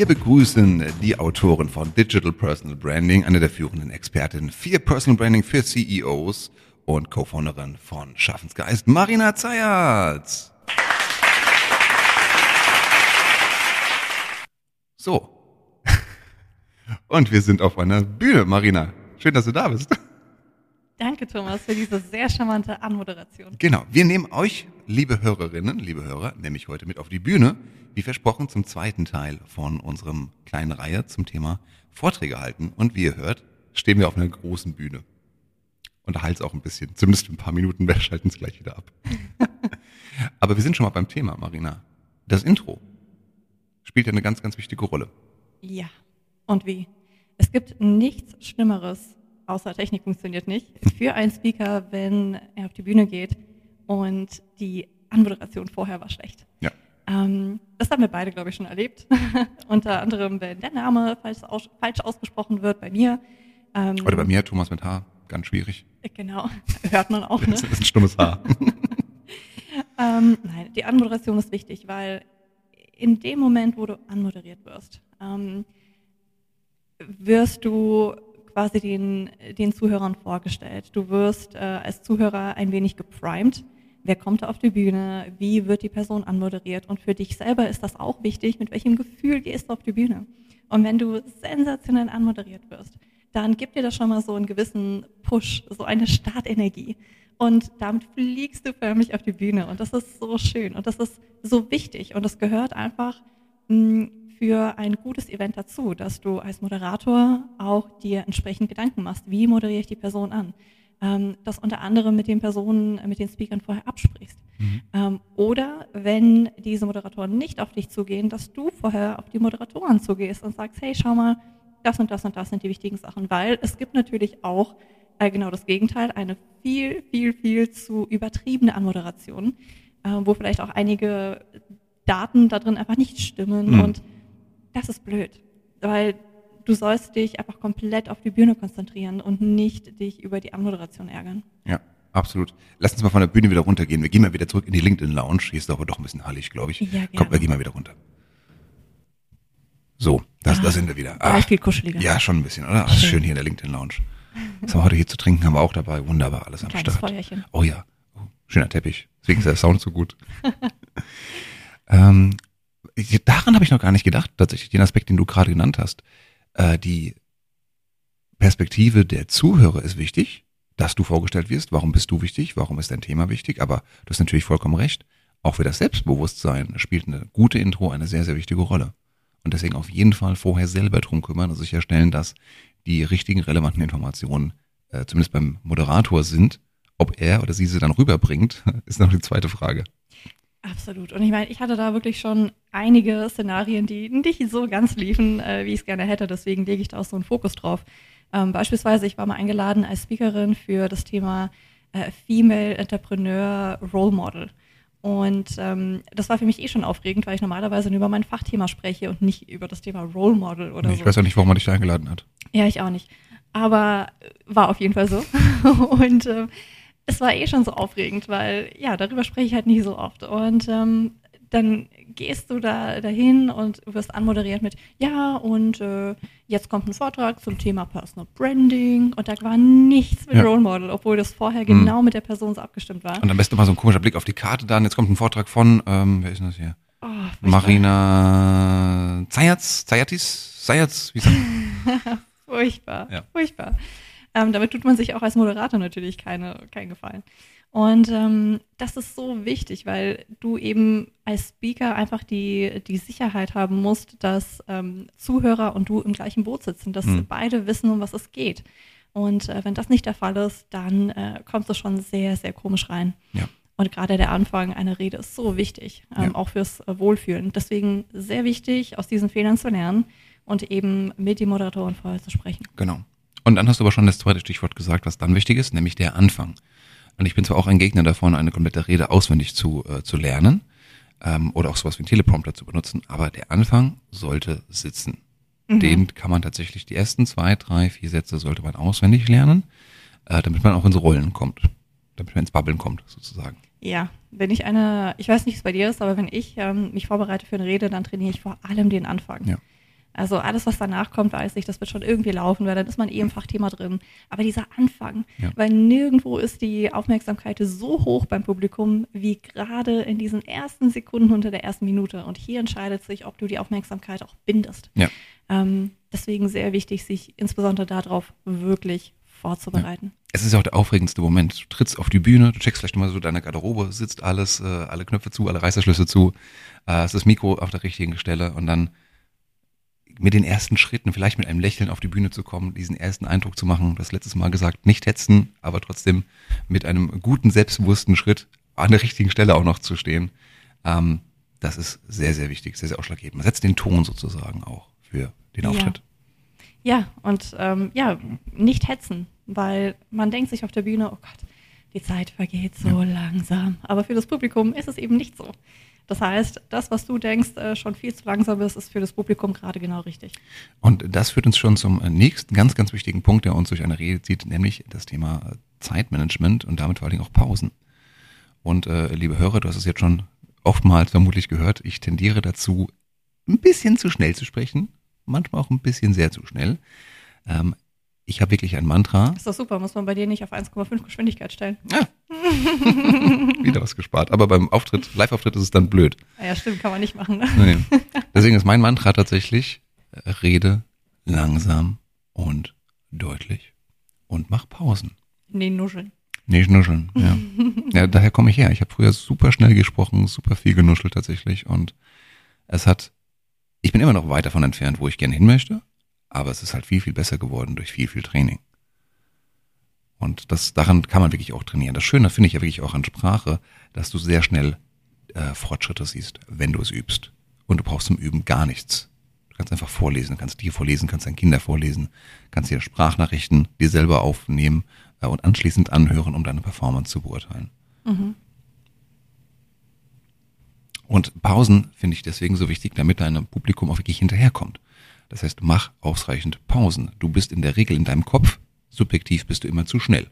Wir begrüßen die Autorin von Digital Personal Branding, eine der führenden Expertinnen für Personal Branding für CEOs und Co-Founderin von Schaffensgeist, Marina Zayat. So. Und wir sind auf einer Bühne, Marina. Schön, dass du da bist. Danke, Thomas, für diese sehr charmante Anmoderation. Genau. Wir nehmen euch, liebe Hörerinnen, liebe Hörer, nämlich heute mit auf die Bühne, wie versprochen, zum zweiten Teil von unserem kleinen Reihe zum Thema Vorträge halten. Und wie ihr hört, stehen wir auf einer großen Bühne. Und da halt auch ein bisschen, zumindest ein paar Minuten, wir schalten es gleich wieder ab. Aber wir sind schon mal beim Thema, Marina. Das Intro spielt ja eine ganz, ganz wichtige Rolle. Ja. Und wie? Es gibt nichts Schlimmeres außer Technik funktioniert nicht, für einen Speaker, wenn er auf die Bühne geht und die Anmoderation vorher war schlecht. Ja. Ähm, das haben wir beide, glaube ich, schon erlebt. Unter anderem, wenn der Name falsch, aus, falsch ausgesprochen wird bei mir. Ähm, Oder bei mir, Thomas mit H, ganz schwierig. Genau, hört man auch. Ne? Das ist ein stummes H. ähm, nein, die Anmoderation ist wichtig, weil in dem Moment, wo du anmoderiert wirst, ähm, wirst du quasi den, den Zuhörern vorgestellt. Du wirst äh, als Zuhörer ein wenig geprimed. Wer kommt da auf die Bühne? Wie wird die Person anmoderiert? Und für dich selber ist das auch wichtig, mit welchem Gefühl gehst du auf die Bühne. Und wenn du sensationell anmoderiert wirst, dann gibt dir das schon mal so einen gewissen Push, so eine Startenergie. Und damit fliegst du förmlich auf die Bühne. Und das ist so schön. Und das ist so wichtig. Und das gehört einfach mm, für ein gutes Event dazu, dass du als Moderator auch dir entsprechend Gedanken machst, wie moderiere ich die Person an. Ähm, das unter anderem mit den Personen, mit den Speakern vorher absprichst. Mhm. Ähm, oder wenn diese Moderatoren nicht auf dich zugehen, dass du vorher auf die Moderatoren zugehst und sagst, hey, schau mal, das und das und das sind die wichtigen Sachen, weil es gibt natürlich auch äh, genau das Gegenteil, eine viel, viel, viel zu übertriebene Anmoderation, äh, wo vielleicht auch einige Daten da drin einfach nicht stimmen mhm. und das ist blöd, weil du sollst dich einfach komplett auf die Bühne konzentrieren und nicht dich über die Anmoderation ärgern. Ja, absolut. Lass uns mal von der Bühne wieder runtergehen. Wir gehen mal wieder zurück in die LinkedIn Lounge. Hier ist aber doch ein bisschen hallig, glaube ich. Ja, gerne. Komm, wir gehen mal wieder runter. So, das, ah, da sind wir wieder. Ah, viel kuscheliger. Ja, schon ein bisschen, oder? Schön, schön hier in der LinkedIn Lounge. Was haben wir heute hier zu trinken? Haben wir auch dabei. Wunderbar, alles am Start. Feuerchen. Oh ja, oh, schöner Teppich. Deswegen ist der Sound so gut. ähm, daran habe ich noch gar nicht gedacht, tatsächlich, den Aspekt, den du gerade genannt hast. Äh, die Perspektive der Zuhörer ist wichtig, dass du vorgestellt wirst. Warum bist du wichtig? Warum ist dein Thema wichtig? Aber du hast natürlich vollkommen recht. Auch für das Selbstbewusstsein spielt eine gute Intro eine sehr, sehr wichtige Rolle. Und deswegen auf jeden Fall vorher selber drum kümmern und sicherstellen, dass die richtigen relevanten Informationen äh, zumindest beim Moderator sind. Ob er oder sie sie dann rüberbringt, ist noch die zweite Frage. Absolut. Und ich meine, ich hatte da wirklich schon einige Szenarien, die nicht so ganz liefen, äh, wie ich es gerne hätte. Deswegen lege ich da auch so einen Fokus drauf. Ähm, beispielsweise, ich war mal eingeladen als Speakerin für das Thema äh, Female Entrepreneur Role Model. Und ähm, das war für mich eh schon aufregend, weil ich normalerweise nur über mein Fachthema spreche und nicht über das Thema Role Model oder nee, so. Ich weiß auch nicht, warum man dich da eingeladen hat. Ja, ich auch nicht. Aber war auf jeden Fall so. und äh, es war eh schon so aufregend, weil ja, darüber spreche ich halt nicht so oft. Und ähm, dann gehst du da dahin und wirst anmoderiert mit, ja, und äh, jetzt kommt ein Vortrag zum Thema Personal Branding und da war nichts mit ja. Role Model, obwohl das vorher mhm. genau mit der Person so abgestimmt war. Und am besten mal so ein komischer Blick auf die Karte dann, jetzt kommt ein Vortrag von, ähm, wer ist denn das hier? Oh, Marina Zayatz, Zayatis, Zayatz, wie sagt Furchtbar, ja. furchtbar. Ähm, damit tut man sich auch als Moderator natürlich keine, keinen Gefallen. Und ähm, das ist so wichtig, weil du eben als Speaker einfach die, die Sicherheit haben musst, dass ähm, Zuhörer und du im gleichen Boot sitzen, dass mhm. beide wissen, um was es geht. Und äh, wenn das nicht der Fall ist, dann äh, kommst du schon sehr, sehr komisch rein. Ja. Und gerade der Anfang einer Rede ist so wichtig, ähm, ja. auch fürs äh, Wohlfühlen. Deswegen sehr wichtig, aus diesen Fehlern zu lernen und eben mit den Moderatoren vorher zu sprechen. Genau. Und dann hast du aber schon das zweite Stichwort gesagt, was dann wichtig ist, nämlich der Anfang. Und ich bin zwar auch ein Gegner davon, eine komplette Rede auswendig zu, äh, zu lernen ähm, oder auch sowas wie einen Teleprompter zu benutzen, aber der Anfang sollte sitzen. Mhm. Den kann man tatsächlich, die ersten zwei, drei, vier Sätze sollte man auswendig lernen, äh, damit man auch ins Rollen kommt, damit man ins Babbeln kommt, sozusagen. Ja, wenn ich eine, ich weiß nicht, es bei dir ist, aber wenn ich ähm, mich vorbereite für eine Rede, dann trainiere ich vor allem den Anfang. Ja. Also alles, was danach kommt, weiß ich, das wird schon irgendwie laufen, weil dann ist man eh im Fachthema drin. Aber dieser Anfang, Ja. weil nirgendwo ist die Aufmerksamkeit so hoch beim Publikum wie gerade in diesen ersten Sekunden unter der ersten Minute. Und hier entscheidet sich, ob du die Aufmerksamkeit auch bindest. Ja. Ähm, deswegen sehr wichtig, sich insbesondere darauf wirklich vorzubereiten. Es ist ja auch der aufregendste Moment. Du trittst auf die Bühne, du checkst vielleicht mal so deine Garderobe, sitzt alles, äh, alle Knöpfe zu, alle Reißverschlüsse zu, äh, ist das Mikro auf der richtigen Stelle und dann mit den ersten Schritten, vielleicht mit einem Lächeln auf die Bühne zu kommen, diesen ersten Eindruck zu machen. Du hast letztes Mal gesagt, nicht hetzen, aber trotzdem mit einem guten, selbstbewussten Schritt an der richtigen Stelle auch noch zu stehen. Ähm, das ist sehr, sehr wichtig, sehr, sehr ausschlaggebend. Man setzt den Ton sozusagen auch für den Ja. Auftritt. Ja, und ähm, ja, nicht hetzen, weil man denkt sich auf der Bühne, oh Gott, die Zeit vergeht so langsam. Aber für das Publikum ist es eben nicht so. Das heißt, das, was du denkst, äh, schon viel zu langsam ist, ist für das Publikum gerade genau richtig. Und das führt uns schon zum äh, nächsten ganz, ganz wichtigen Punkt, der uns durch eine Rede zieht, nämlich das Thema Zeitmanagement und damit vor allen Dingen auch Pausen. Und äh, liebe Hörer, du hast es jetzt schon oftmals vermutlich gehört, ich tendiere dazu, ein bisschen zu schnell zu sprechen, manchmal auch ein bisschen sehr zu schnell. Ähm, ich habe wirklich ein Mantra. Ist doch super, muss man bei dir nicht auf 1,5 Geschwindigkeit stellen. Ja. Wieder was gespart. Aber beim Auftritt, Live-Auftritt ist es dann blöd. Ah Ja, stimmt, kann man nicht machen. Ne? Nee. Deswegen ist mein Mantra tatsächlich, äh, rede langsam und deutlich und mach Pausen. Nee, nuscheln. Nicht nuscheln, ja. ja daher komme ich her. Ich habe früher super schnell gesprochen, super viel genuschelt tatsächlich und es hat, ich bin immer noch weit davon entfernt, wo ich gerne hin möchte, aber es ist halt viel, viel besser geworden durch viel, viel Training. Und das, daran kann man wirklich auch trainieren. Das Schöne finde ich ja wirklich auch an Sprache, dass du sehr schnell äh, Fortschritte siehst, wenn du es übst. Und du brauchst zum Üben gar nichts. Du kannst einfach vorlesen, kannst dir vorlesen, kannst deinen Kindern vorlesen, kannst dir Sprachnachrichten dir selber aufnehmen äh, und anschließend anhören, um deine Performance zu beurteilen. Mhm. Und Pausen finde ich deswegen so wichtig, damit deinem Publikum auch wirklich hinterherkommt. Das heißt, mach ausreichend Pausen. Du bist in der Regel in deinem Kopf, subjektiv bist du immer zu schnell.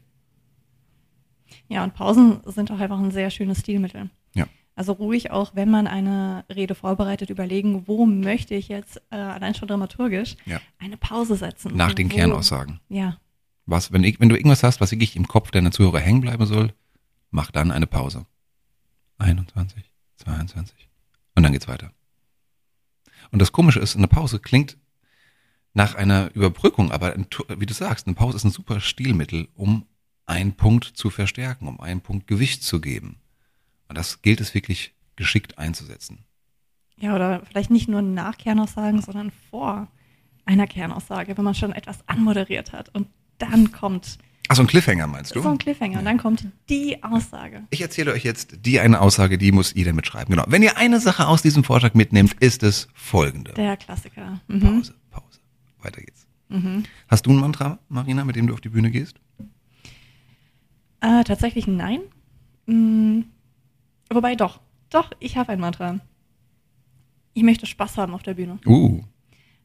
Ja, und Pausen sind auch einfach ein sehr schönes Stilmittel. Ja. Also ruhig auch, wenn man eine Rede vorbereitet, überlegen, wo möchte ich jetzt äh, allein schon dramaturgisch Ja. eine Pause setzen. Nach den Wo- Kernaussagen. Ja, Was, wenn, ich, wenn du irgendwas hast, was wirklich im Kopf deiner Zuhörer hängen bleiben soll, mach dann eine Pause. 21, 22. Und dann geht's weiter. Und das Komische ist, eine Pause klingt nach einer Überbrückung, aber ein wie du sagst, eine Pause ist ein super Stilmittel, um einen Punkt zu verstärken, um einen Punkt Gewicht zu geben. Und das gilt es wirklich geschickt einzusetzen. Ja, oder vielleicht nicht nur nach Kernaussagen, sondern vor einer Kernaussage, wenn man schon etwas anmoderiert hat und dann kommt Achso, ein Cliffhanger meinst du? so ein Cliffhanger und dann kommt die Aussage. Ich erzähle euch jetzt die eine Aussage, die muss jeder mitschreiben. Genau. Wenn ihr eine Sache aus diesem Vortrag mitnehmt, ist es folgende. Der Klassiker. Mhm. Pause. Weiter geht's. Mhm. Hast du ein Mantra, Marina, mit dem du auf die Bühne gehst? Äh, tatsächlich nein. Mm, wobei doch. Doch, ich habe ein Mantra. Ich möchte Spaß haben auf der Bühne. Uh,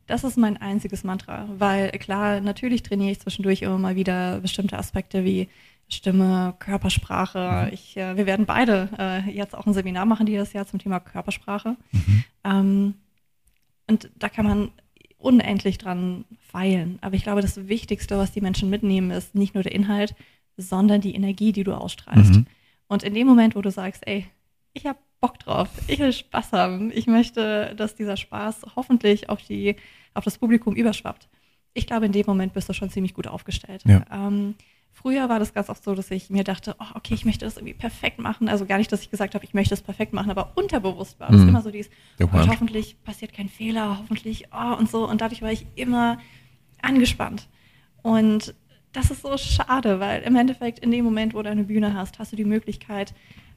Das ist mein einziges Mantra, weil klar, natürlich trainiere ich zwischendurch immer mal wieder bestimmte Aspekte wie Stimme, Körpersprache. Ich, äh, wir werden beide äh, jetzt auch ein Seminar machen dieses Jahr zum Thema Körpersprache. Ähm, und da kann man unendlich dran feilen. Aber ich glaube, das Wichtigste, was die Menschen mitnehmen, ist nicht nur der Inhalt, sondern die Energie, die du ausstrahlst. Mhm. Und in dem Moment, wo du sagst, ey, ich habe Bock drauf, ich will Spaß haben, ich möchte, dass dieser Spaß hoffentlich auf, die, auf das Publikum überschwappt. Ich glaube, in dem Moment bist du schon ziemlich gut aufgestellt. Ja. Ähm, früher war das ganz oft so, dass ich mir dachte, oh, okay, ich möchte das irgendwie perfekt machen. Also gar nicht, dass ich gesagt habe, ich möchte es perfekt machen, aber unterbewusst war das Mhm. immer so dieses, oh, Wunsch. hoffentlich passiert kein Fehler, hoffentlich, oh, und so. Und dadurch war ich immer angespannt. Und das ist so schade, weil im Endeffekt in dem Moment, wo du eine Bühne hast, hast du die Möglichkeit,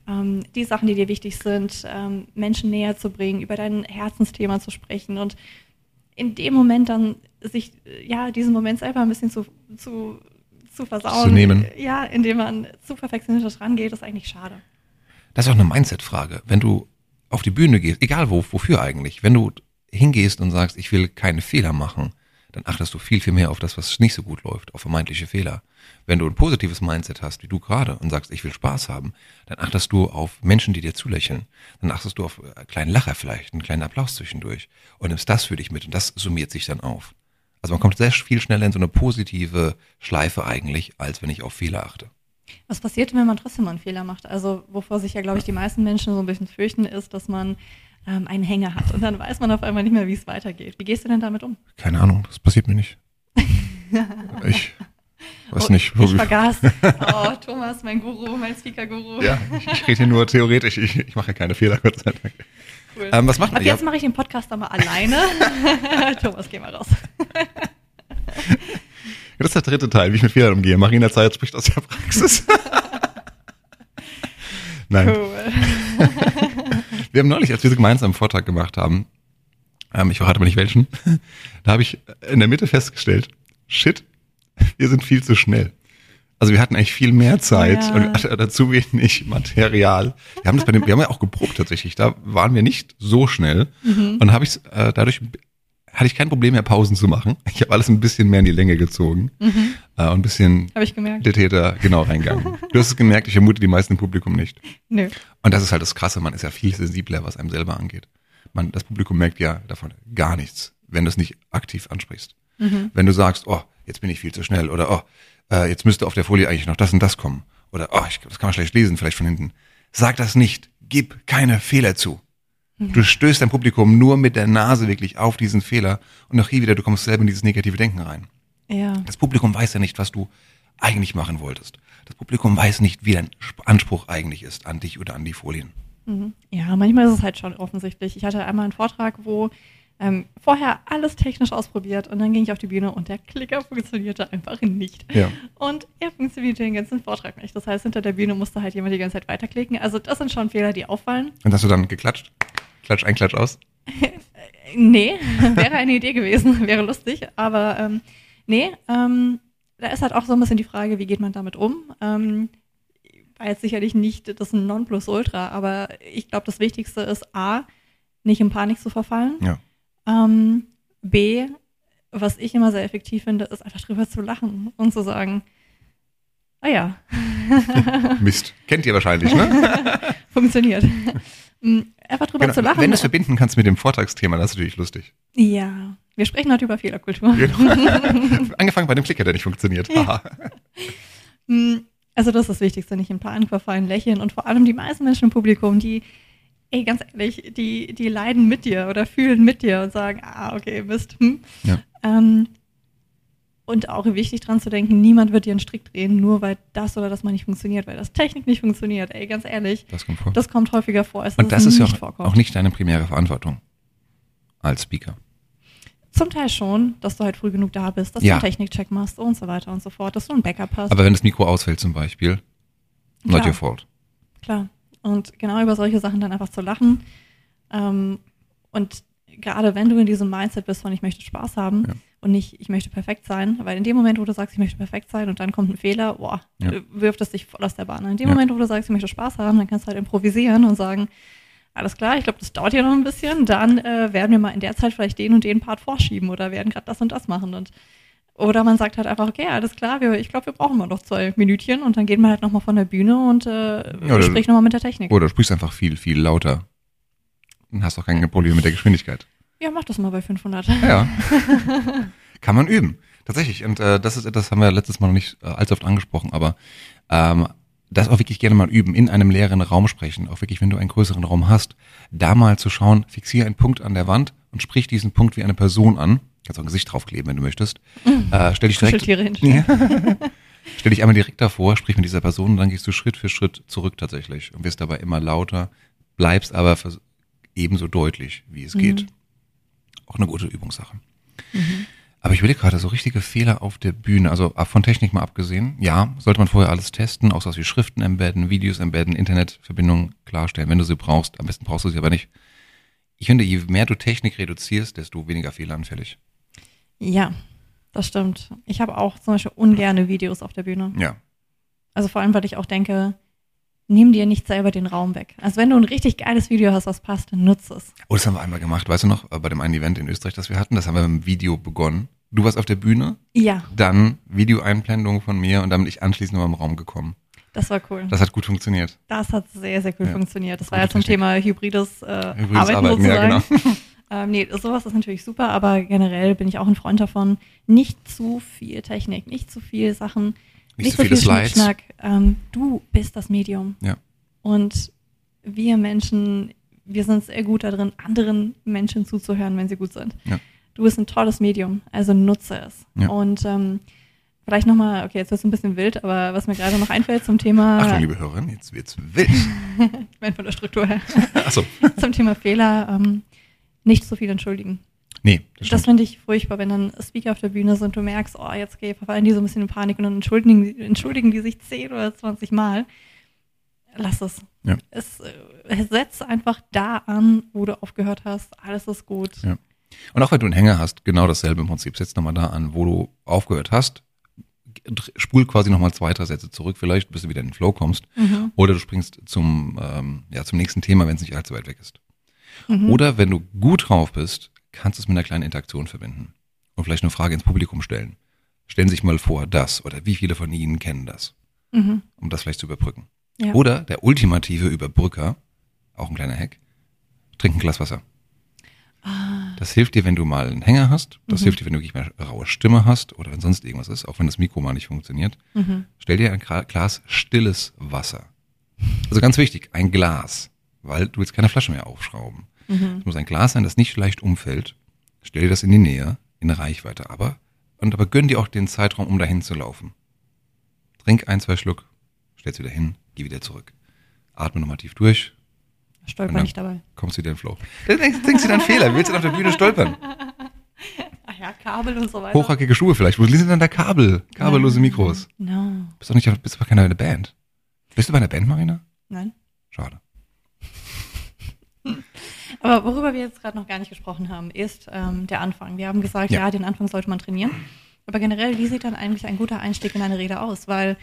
ähm, die Sachen, die dir wichtig sind, ähm, Menschen näher zu bringen, über dein Herzensthema zu sprechen und in dem Moment dann sich, äh, ja, diesen Moment selber ein bisschen zu, zu, zu versauen. Zu nehmen. Ja, indem man zu perfektionistisch rangeht, ist eigentlich schade. das ist auch eine Mindset-Frage. Wenn du auf die Bühne gehst, egal wo, wofür eigentlich, wenn du hingehst und sagst, ich will keine Fehler machen, dann achtest du viel, viel mehr auf das, was nicht so gut läuft, auf vermeintliche Fehler. Wenn du ein positives Mindset hast, wie du gerade, und sagst, ich will Spaß haben, dann achtest du auf Menschen, die dir zulächeln. Dann achtest du auf einen kleinen Lacher vielleicht, einen kleinen Applaus zwischendurch und nimmst das für dich mit und das summiert sich dann auf. Also man kommt sehr viel schneller in so eine positive Schleife eigentlich, als wenn ich auf Fehler achte. Was passiert, wenn man trotzdem mal einen Fehler macht? Also wovor sich ja, glaube ich, die meisten Menschen so ein bisschen fürchten, ist, dass man ähm, einen Hänger hat und dann weiß man auf einmal nicht mehr, wie es weitergeht. Wie gehst du denn damit um? Keine Ahnung, das passiert mir nicht. ich weiß oh, nicht. Ich vergaß. Oh, Thomas, mein Guru, mein Speaker-Guru. Ja, ich, ich rede hier nur theoretisch. Ich, ich mache keine Fehler, Gott sei Dank. Cool. Ähm, was macht Ab jetzt mache ich den Podcast aber alleine. Thomas, geh mal raus. Das ist der dritte Teil, wie ich mit Fehlern umgehe. Marina Zeit spricht aus der Praxis. Nein. Cool. wir haben neulich, als wir so gemeinsam einen Vortrag gemacht haben, ähm, ich verrate mal nicht welchen, da habe ich in der Mitte festgestellt, shit, wir sind viel zu schnell. Also wir hatten eigentlich viel mehr Zeit ja. und dazu wenig Material. Wir haben das bei dem, wir haben ja auch geprobt tatsächlich. Da waren wir nicht so schnell mhm. und habe ich äh, dadurch hatte ich kein Problem mehr, Pausen zu machen. Ich habe alles ein bisschen mehr in die Länge gezogen mhm. äh, und ein bisschen hab ich gemerkt. detaillierter genau reingegangen. du hast es gemerkt, ich vermute die meisten im Publikum nicht. Nö. Und das ist halt das Krasse, man ist ja viel sensibler, was einem selber angeht. Man, das Publikum merkt ja davon gar nichts, wenn du es nicht aktiv ansprichst. Mhm. Wenn du sagst, oh, jetzt bin ich viel zu schnell oder oh, äh, jetzt müsste auf der Folie eigentlich noch das und das kommen oder oh, ich, das kann man schlecht lesen, vielleicht von hinten. Sag das nicht, gib keine Fehler zu. Mhm. Du stößt dein Publikum nur mit der Nase wirklich auf diesen Fehler und auch hier wieder, du kommst selber in dieses negative Denken rein. Ja. Das Publikum weiß ja nicht, was du eigentlich machen wolltest. Das Publikum weiß nicht, wie dein Anspruch eigentlich ist an dich oder an die Folien. Mhm. Ja, manchmal ist es halt schon offensichtlich. Ich hatte einmal einen Vortrag, wo ähm, vorher alles technisch ausprobiert und dann ging ich auf die Bühne und der Klicker funktionierte einfach nicht. Ja. Und er funktionierte den ganzen Vortrag nicht. Das heißt, hinter der Bühne musste halt jemand die ganze Zeit weiterklicken. Also das sind schon Fehler, die auffallen. Und hast du dann geklatscht? Klatsch ein, Klatsch aus? nee, wäre eine Idee gewesen, wäre lustig, aber ähm, nee, ähm, da ist halt auch so ein bisschen die Frage, wie geht man damit um? Ähm, war jetzt sicherlich nicht das Nonplusultra, aber ich glaube, das Wichtigste ist A, nicht in Panik zu verfallen. Ja. Ähm, B, was ich immer sehr effektiv finde, ist einfach drüber zu lachen und zu sagen, ah ja. Mist. Kennt ihr wahrscheinlich, ne? Funktioniert. Mm, einfach drüber genau. zu lachen. Wenn du es verbinden kannst mit dem Vortragsthema, das ist natürlich lustig. Ja, wir sprechen heute über Fehlerkultur. Genau. Angefangen bei dem Klicker, der nicht funktioniert. Ja. Mm, also das ist das Wichtigste, nicht in Panik verfallen, lächeln und vor allem die meisten Menschen im Publikum, die, ey, ganz ehrlich, die, die leiden mit dir oder fühlen mit dir und sagen, ah, okay, Mist. Hm. Ja. Ähm, und auch wichtig dran zu denken, niemand wird dir einen Strick drehen, nur weil das oder das mal nicht funktioniert, weil das Technik nicht funktioniert. Ey, ganz ehrlich. Das kommt vor. Das kommt häufiger vor. Als und das ist ja auch, auch, nicht deine primäre Verantwortung als Speaker. Zum Teil schon, dass du halt früh genug da bist, dass ja. du einen Technikcheck machst und so weiter und so fort, dass du ein Backup hast. Aber wenn das Mikro ausfällt zum Beispiel, not Klar. your fault. Klar. Und genau über solche Sachen dann einfach zu lachen. Ähm, und gerade wenn du in diesem Mindset bist von ich möchte Spaß haben, ja und nicht, ich möchte perfekt sein. Weil in dem Moment, wo du sagst, ich möchte perfekt sein und dann kommt ein Fehler, boah, ja. wirft es dich voll aus der Bahn. In dem ja. Moment, wo du sagst, ich möchte Spaß haben, dann kannst du halt improvisieren und sagen, alles klar, ich glaube, das dauert ja noch ein bisschen, dann äh, werden wir mal in der Zeit vielleicht den und den Part vorschieben oder werden gerade das und das machen. Und oder man sagt halt einfach, okay, alles klar, wir, ich glaube, wir brauchen mal noch zwei Minütchen und dann geht man halt nochmal von der Bühne und äh, ja, spricht nochmal mit der Technik. Oder du sprichst einfach viel, viel lauter. Dann hast du auch keine Probleme mit der Geschwindigkeit. Ja, mach das mal bei 500. Ja. Kann man üben. Tatsächlich. Und äh, das ist etwas, haben wir letztes Mal noch nicht äh, allzu oft angesprochen, aber ähm, das auch wirklich gerne mal üben, in einem leeren Raum sprechen, auch wirklich, wenn du einen größeren Raum hast, da mal zu schauen, fixiere einen Punkt an der Wand und sprich diesen Punkt wie eine Person an. Kannst auch ein Gesicht draufkleben, wenn du möchtest. Mhm. Äh, stell dich direkt. Ja. stell dich einmal direkt davor, sprich mit dieser Person und dann gehst du Schritt für Schritt zurück tatsächlich und wirst dabei immer lauter, bleibst aber ebenso deutlich, wie es mhm. geht auch eine gute Übungssache. Mhm. Aber ich will gerade so richtige Fehler auf der Bühne, also von Technik mal abgesehen. Ja, sollte man vorher alles testen, auch so wie Schriften embedden, Videos embedden, Internetverbindungen klarstellen, wenn du sie brauchst. Am besten brauchst du sie aber nicht. Ich finde, je mehr du Technik reduzierst, desto weniger fehleranfällig. Ja, das stimmt. Ich habe auch zum Beispiel ungerne Videos auf der Bühne. Ja. Also vor allem, weil ich auch denke, nimm dir nicht selber den Raum weg. Also wenn du ein richtig geiles Video hast, was passt, dann nutze es. Oh, das haben wir einmal gemacht, weißt du noch, bei dem einen Event in Österreich, das wir hatten, das haben wir mit einem Video begonnen. du warst auf der Bühne, Ja, dann Videoeinblendung von mir und dann bin ich anschließend noch im Raum gekommen. das war cool. Das hat gut funktioniert. Das hat sehr, sehr cool Ja. funktioniert. Das Gute war ja zum Technik. Thema hybrides, äh, Hybrides Arbeiten, Arbeiten, ja, sozusagen. genau. Ähm, nee, sowas ist natürlich super, aber generell bin ich auch ein Freund davon, nicht zu viel Technik, nicht zu viel Sachen, Nicht zu viele Slides. Schnickschnack. Ähm, du bist das Medium. Ja. Und wir Menschen, wir sind sehr gut darin, anderen Menschen zuzuhören, wenn sie gut sind. Ja. Du bist ein tolles Medium, also nutze es. Ja. Und ähm, vielleicht nochmal, okay, jetzt wird es ein bisschen wild, aber was mir gerade noch einfällt zum Thema, Achtung, liebe Hörerin, jetzt wird's wild. ich meine von der Struktur her, Achso. zum Thema Fehler, ähm, nicht so viel entschuldigen. Nee, das Das finde ich furchtbar, wenn dann Speaker auf der Bühne sind, du merkst, oh, jetzt verfallen die so ein bisschen in Panik und dann entschuldigen, entschuldigen die sich 10 oder 20 Mal. Lass es. Ja. es äh, setz einfach da an, wo du aufgehört hast. Alles ist gut. Ja. Und auch wenn du einen Hänger hast, genau dasselbe im Prinzip. Setz nochmal da an, wo du aufgehört hast. Spul quasi nochmal zwei, drei Sätze zurück, vielleicht, bis du wieder in den Flow kommst. Mhm. Oder du springst zum, ähm, ja, zum nächsten Thema, wenn es nicht allzu weit weg ist. Mhm. Oder wenn du gut drauf bist, kannst du es mit einer kleinen Interaktion verbinden. Und vielleicht eine Frage ins Publikum stellen. Stellen Sie sich mal vor, das oder wie viele von Ihnen kennen das, Mhm. um das vielleicht zu überbrücken. Ja. Oder der ultimative Überbrücker, auch ein kleiner Hack, trink ein Glas Wasser. Ah, Das hilft dir, wenn du mal einen Hänger hast. Das Mhm. hilft dir, wenn du wirklich mal raue Stimme hast oder wenn sonst irgendwas ist, auch wenn das Mikro mal nicht funktioniert. mhm. Stell dir ein Glas stilles Wasser. Also ganz wichtig, ein Glas, weil du willst keine Flasche mehr aufschrauben. Mhm. Es muss ein Glas sein, das nicht leicht umfällt. Stell dir das in die Nähe, in Reichweite, aber und aber gönn dir auch den Zeitraum, um dahin zu laufen. Trink ein, zwei Schluck, stell's wieder hin, geh wieder zurück. Atme nochmal tief durch, Stolper Genau. nicht dabei. kommst wieder in den Flow. Dann denkst, denkst du dann Fehler, willst du auf der Bühne stolpern? Ach ja, Kabel und so weiter. Hochhackige Schuhe vielleicht. Wo sind denn da Kabel? Kabellose Mikros. No. Bist doch nicht, bist doch keine Band. Bist du bei einer Band, Marina? Nein. Schade. Aber worüber wir jetzt gerade noch gar nicht gesprochen haben, ist ähm, der Anfang. Wir haben gesagt, Ja. ja. den Anfang sollte man trainieren. Aber generell, wie sieht dann eigentlich ein guter Einstieg in eine Rede aus? Weil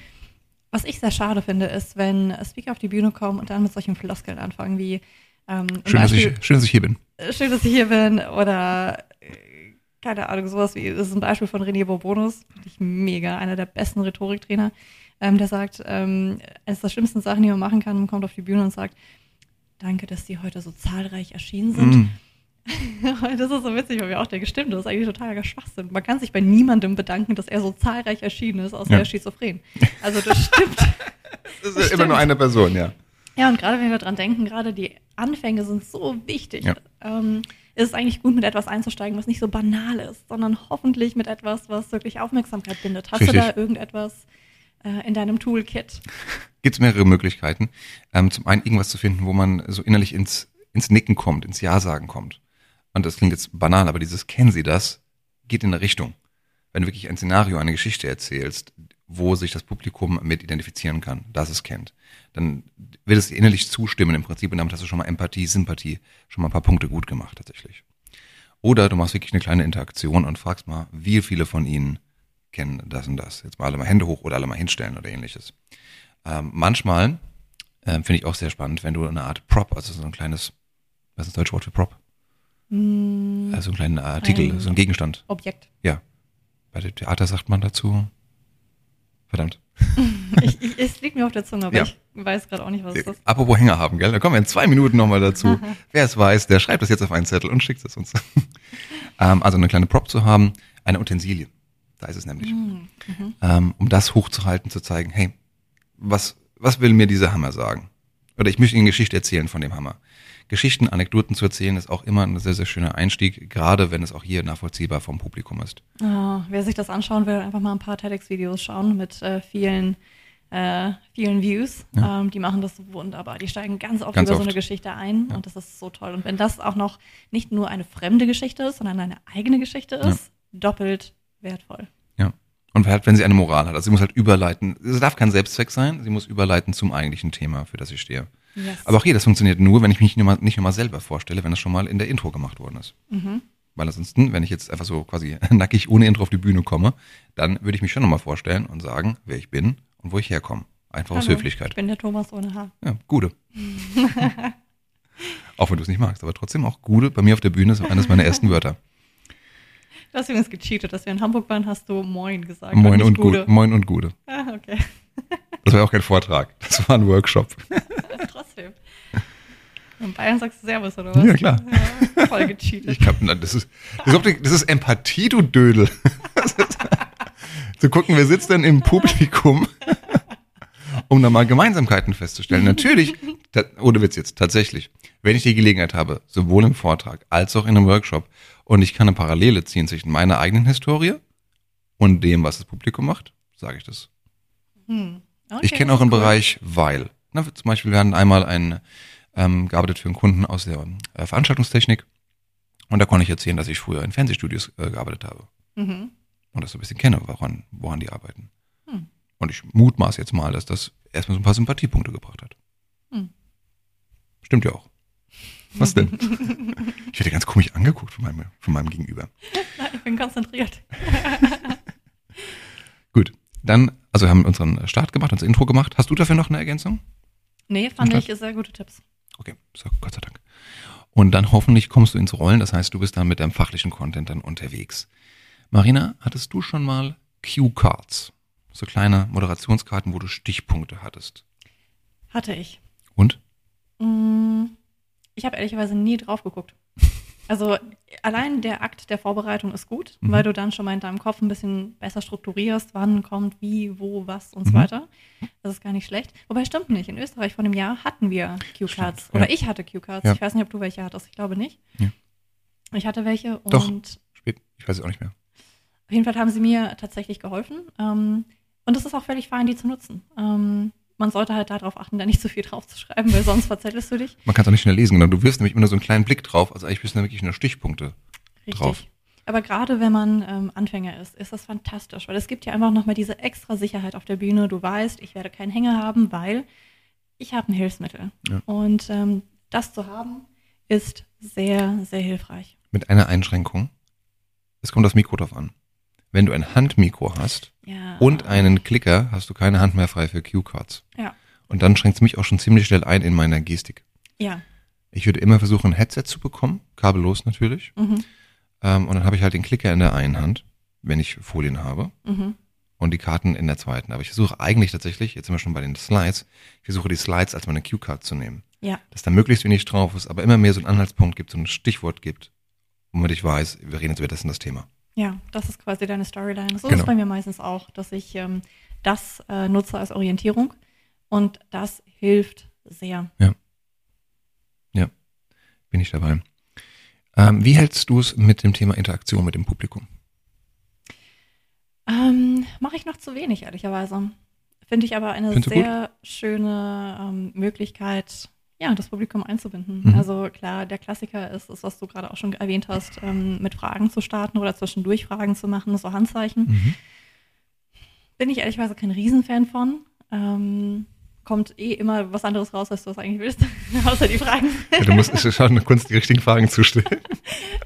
was ich sehr schade finde, ist, wenn Speaker auf die Bühne kommen und dann mit solchen Floskeln anfangen wie ähm, Schön dass, ich, Beispiel, schön, dass ich hier bin. äh, schön, dass ich hier bin oder äh, keine Ahnung, sowas wie, das ist ein Beispiel von René Bourbonus, finde ich mega, einer der besten Rhetoriktrainer, ähm, der sagt, ähm, eines der schlimmsten Sachen, die man machen kann, man kommt auf die Bühne und sagt, danke, dass Sie heute so zahlreich erschienen sind. Mm. Das ist so witzig, weil wir auch denken, stimmt, das ist eigentlich totaler Schwachsinn. Man kann sich bei niemandem bedanken, dass er so zahlreich erschienen ist, außer Ja. er ist schizophren. Also das stimmt. Das ist ja immer nur eine Person, ja. Ja, und gerade wenn wir dran denken, gerade die Anfänge sind so wichtig. Ja. Ähm, ist es eigentlich gut, mit etwas einzusteigen, was nicht so banal ist, sondern hoffentlich mit etwas, was wirklich Aufmerksamkeit bindet. Hast Richtig. du da irgendetwas äh, in deinem Toolkit? Gibt es mehrere Möglichkeiten. Ähm, zum einen irgendwas zu finden, wo man so innerlich ins, ins Nicken kommt, ins Ja-Sagen kommt. Und das klingt jetzt banal, aber dieses Kennen Sie das geht in eine Richtung. Wenn du wirklich ein Szenario, eine Geschichte erzählst, wo sich das Publikum mit identifizieren kann, das es kennt, dann wird es innerlich zustimmen im Prinzip und damit hast du schon mal Empathie, Sympathie, schon mal ein paar Punkte gut gemacht tatsächlich. Oder du machst wirklich eine kleine Interaktion und fragst mal, wie viele von ihnen kennen das und das. Jetzt mal alle mal Hände hoch oder alle mal hinstellen oder ähnliches. Ähm, manchmal ähm, finde ich auch sehr spannend, wenn du eine Art Prop, also so ein kleines, was ist das deutsche Wort für Prop? Hm, Also einen kleinen Artikel, Ein- so ein Gegenstand. Objekt. Ja. Bei dem Theater sagt man dazu. Verdammt. Ich, ich, es liegt mir auf der Zunge, aber Ja. ich weiß gerade auch nicht, was es ist. Apropos Hänger haben, gell? Da kommen wir in zwei Minuten nochmal dazu. Wer es weiß, der schreibt das jetzt auf einen Zettel und schickt es uns. ähm, also eine kleine Prop zu haben, eine Utensilie. Da ist es nämlich. Hm, mhm. ähm, um das hochzuhalten, zu zeigen, hey, was, was will mir dieser Hammer sagen? Oder ich möchte Ihnen eine Geschichte erzählen von dem Hammer. Geschichten, Anekdoten zu erzählen, ist auch immer ein sehr, sehr schöner Einstieg, gerade wenn es auch hier nachvollziehbar vom Publikum ist. Ah, wer sich das anschauen will, einfach mal ein paar TEDx-Videos schauen mit äh, vielen, äh, vielen Views. Ja. Ähm, die machen das wunderbar. Die steigen ganz oft Ganz über so oft. eine Geschichte ein Ja. und das ist so toll. Und wenn das auch noch nicht nur eine fremde Geschichte ist, sondern eine eigene Geschichte ist, doppelt wertvoll. Und halt, wenn sie eine Moral hat. Also sie muss halt überleiten. Es darf kein Selbstzweck sein, sie muss überleiten zum eigentlichen Thema, für das ich stehe. Yes. Aber auch hier, das funktioniert nur, wenn ich mich nicht nur mal, nicht nur mal selber vorstelle, wenn das schon mal in der Intro gemacht worden ist. mhm. Weil ansonsten, wenn ich jetzt einfach so quasi nackig ohne Intro auf die Bühne komme, dann würde ich mich schon nochmal vorstellen und sagen, wer ich bin und wo ich herkomme. Einfach aus Hallo, Höflichkeit. Ich bin der Thomas ohne Haar. Ja, Gude. auch wenn du es nicht magst, aber trotzdem auch Gude bei mir auf der Bühne ist eines meiner ersten Wörter. Du hast übrigens gecheatet, dass wir in Hamburg waren, hast du Moin gesagt. Moin nicht und Gude. Gude. Moin und Gude. Ah, okay. Das war ja auch kein Vortrag. Das war ein Workshop. Trotzdem. In Bayern sagst du Servus, oder was? Ja, klar. Ja, voll gecheatet. Ich glaub, das ist, das ist, das ist Empathie, du Dödel. Zu gucken, wer sitzt denn im Publikum, um da mal Gemeinsamkeiten festzustellen. Natürlich, ohne Witz jetzt, tatsächlich, wenn ich die Gelegenheit habe, sowohl im Vortrag als auch in einem Workshop, und ich kann eine Parallele ziehen zwischen meiner eigenen Historie und dem, was das Publikum macht, sage ich das. Hm. Okay, Ich kenne auch einen cool. Bereich weil. Na, zum Beispiel, wir hatten einmal einen ähm, gearbeitet für einen Kunden aus der äh, Veranstaltungstechnik. Und da konnte ich erzählen, dass ich früher in Fernsehstudios äh, gearbeitet habe. Mhm. Und das so ein bisschen kenne, woran, woran die arbeiten. Hm. Und ich mutmaß jetzt mal, dass das erstmal so ein paar Sympathiepunkte gebracht hat. Hm. Stimmt ja auch. Was denn? ich werde ganz komisch angeguckt von meinem, von meinem Gegenüber. Nein, ich bin konzentriert. Gut, dann, also wir haben unseren Start gemacht, unser Intro gemacht. Hast du dafür noch eine Ergänzung? Nee, fand ich sehr gute Tipps. Okay, so, Gott sei Dank. Und dann hoffentlich kommst du ins Rollen, das heißt, du bist dann mit deinem fachlichen Content dann unterwegs. Marina, hattest du schon mal Cue-Cards? So kleine Moderationskarten, wo du Stichpunkte hattest. Hatte ich. Und? Mm, Ich habe ehrlicherweise nie drauf geguckt. Also allein der Akt der Vorbereitung ist gut, Mhm. weil du dann schon mal in deinem Kopf ein bisschen besser strukturierst, wann kommt, wie, wo, was und so Mhm. weiter. Das ist gar nicht schlecht. Wobei stimmt nicht. In Österreich vor einem Jahr hatten wir. Stimmt, Oder ja. ich hatte Cue-Cards. Ja. Ich weiß nicht, ob du welche hattest. Ich glaube nicht. Ja. Ich hatte welche und Doch. Spät, ich weiß es auch nicht mehr. auf jeden Fall haben sie mir tatsächlich geholfen. Ähm, und es ist auch völlig fein, die zu nutzen. Man sollte halt darauf achten, da nicht zu viel drauf zu schreiben, weil sonst verzettelst du dich. Man kann es auch nicht schnell lesen, genau. Du wirfst nämlich immer nur so einen kleinen Blick drauf, also eigentlich bist du da wirklich nur Stichpunkte. Richtig. drauf. Aber gerade wenn man ähm, Anfänger ist, ist das fantastisch, weil es gibt ja einfach nochmal diese extra Sicherheit auf der Bühne. Du weißt, ich werde keinen Hänger haben, weil ich habe ein Hilfsmittel. Ja. Und ähm, das zu haben, ist sehr, sehr hilfreich. Mit einer Einschränkung. Es kommt das Mikro drauf an. Wenn du ein Handmikro hast Ja. und einen Klicker, hast du keine Hand mehr frei für Cue-Cards. Ja. Und dann schränkt es mich auch schon ziemlich schnell ein in meiner Gestik. Ja. Ich würde immer versuchen, ein Headset zu bekommen, kabellos natürlich. Mhm. Ähm, und dann habe ich halt den Klicker in der einen Hand, wenn ich Folien habe, Mhm. und die Karten in der zweiten. Aber ich versuche eigentlich tatsächlich, jetzt sind wir schon bei den Slides, ich versuche die Slides als meine Cue-Card zu nehmen. Ja. Dass da möglichst wenig drauf ist, aber immer mehr so einen Anhaltspunkt gibt, so ein Stichwort gibt, womit ich weiß, wir reden jetzt über das und das Thema. Ja, das ist quasi deine Storyline. So ist Genau. es bei mir meistens auch, dass ich ähm, das äh, nutze als Orientierung und das hilft sehr. Bin ich dabei. Ähm, wie hältst du es mit dem Thema Interaktion mit dem Publikum? Ähm, Mache ich noch zu wenig, ehrlicherweise. Finde ich aber eine Findest sehr schöne ähm, Möglichkeit, ja, das Publikum einzubinden. Mhm. Also klar, der Klassiker ist es, was du gerade auch schon erwähnt hast, ähm, mit Fragen zu starten oder zwischendurch Fragen zu machen, so Handzeichen. Mhm. Bin ich ehrlicherweise kein Riesenfan von. Ähm, kommt eh immer was anderes raus, als du es eigentlich willst, außer die Fragen. Ja, du musst es ist schon eine Kunst, die richtigen Fragen zu stellen.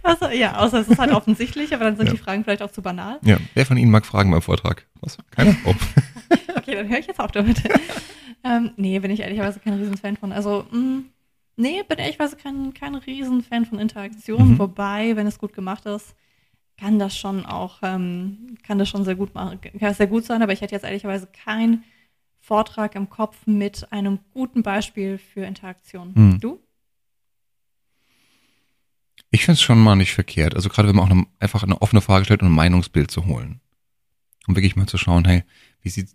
Also, ja, außer es ist halt offensichtlich, aber dann sind Ja. die Fragen vielleicht auch zu banal. Ja, wer von Ihnen mag Fragen beim Vortrag? Was? Keiner? Oh. Okay, dann höre ich jetzt auf damit. Ähm, nee, bin ich ehrlicherweise kein Riesenfan von. Also, mh, nee, bin ehrlicherweise kein, kein Riesenfan von Interaktion. Mhm. Wobei, wenn es gut gemacht ist, kann das schon auch, ähm, kann das schon sehr gut machen, kann sehr gut sein. Aber ich hätte jetzt ehrlicherweise keinen Vortrag im Kopf mit einem guten Beispiel für Interaktion. Hm. Du? Ich finde es schon mal nicht verkehrt. Also gerade wenn man auch eine, einfach eine offene Frage stellt und ein Meinungsbild zu holen. Um wirklich mal zu schauen, hey, wie sieht,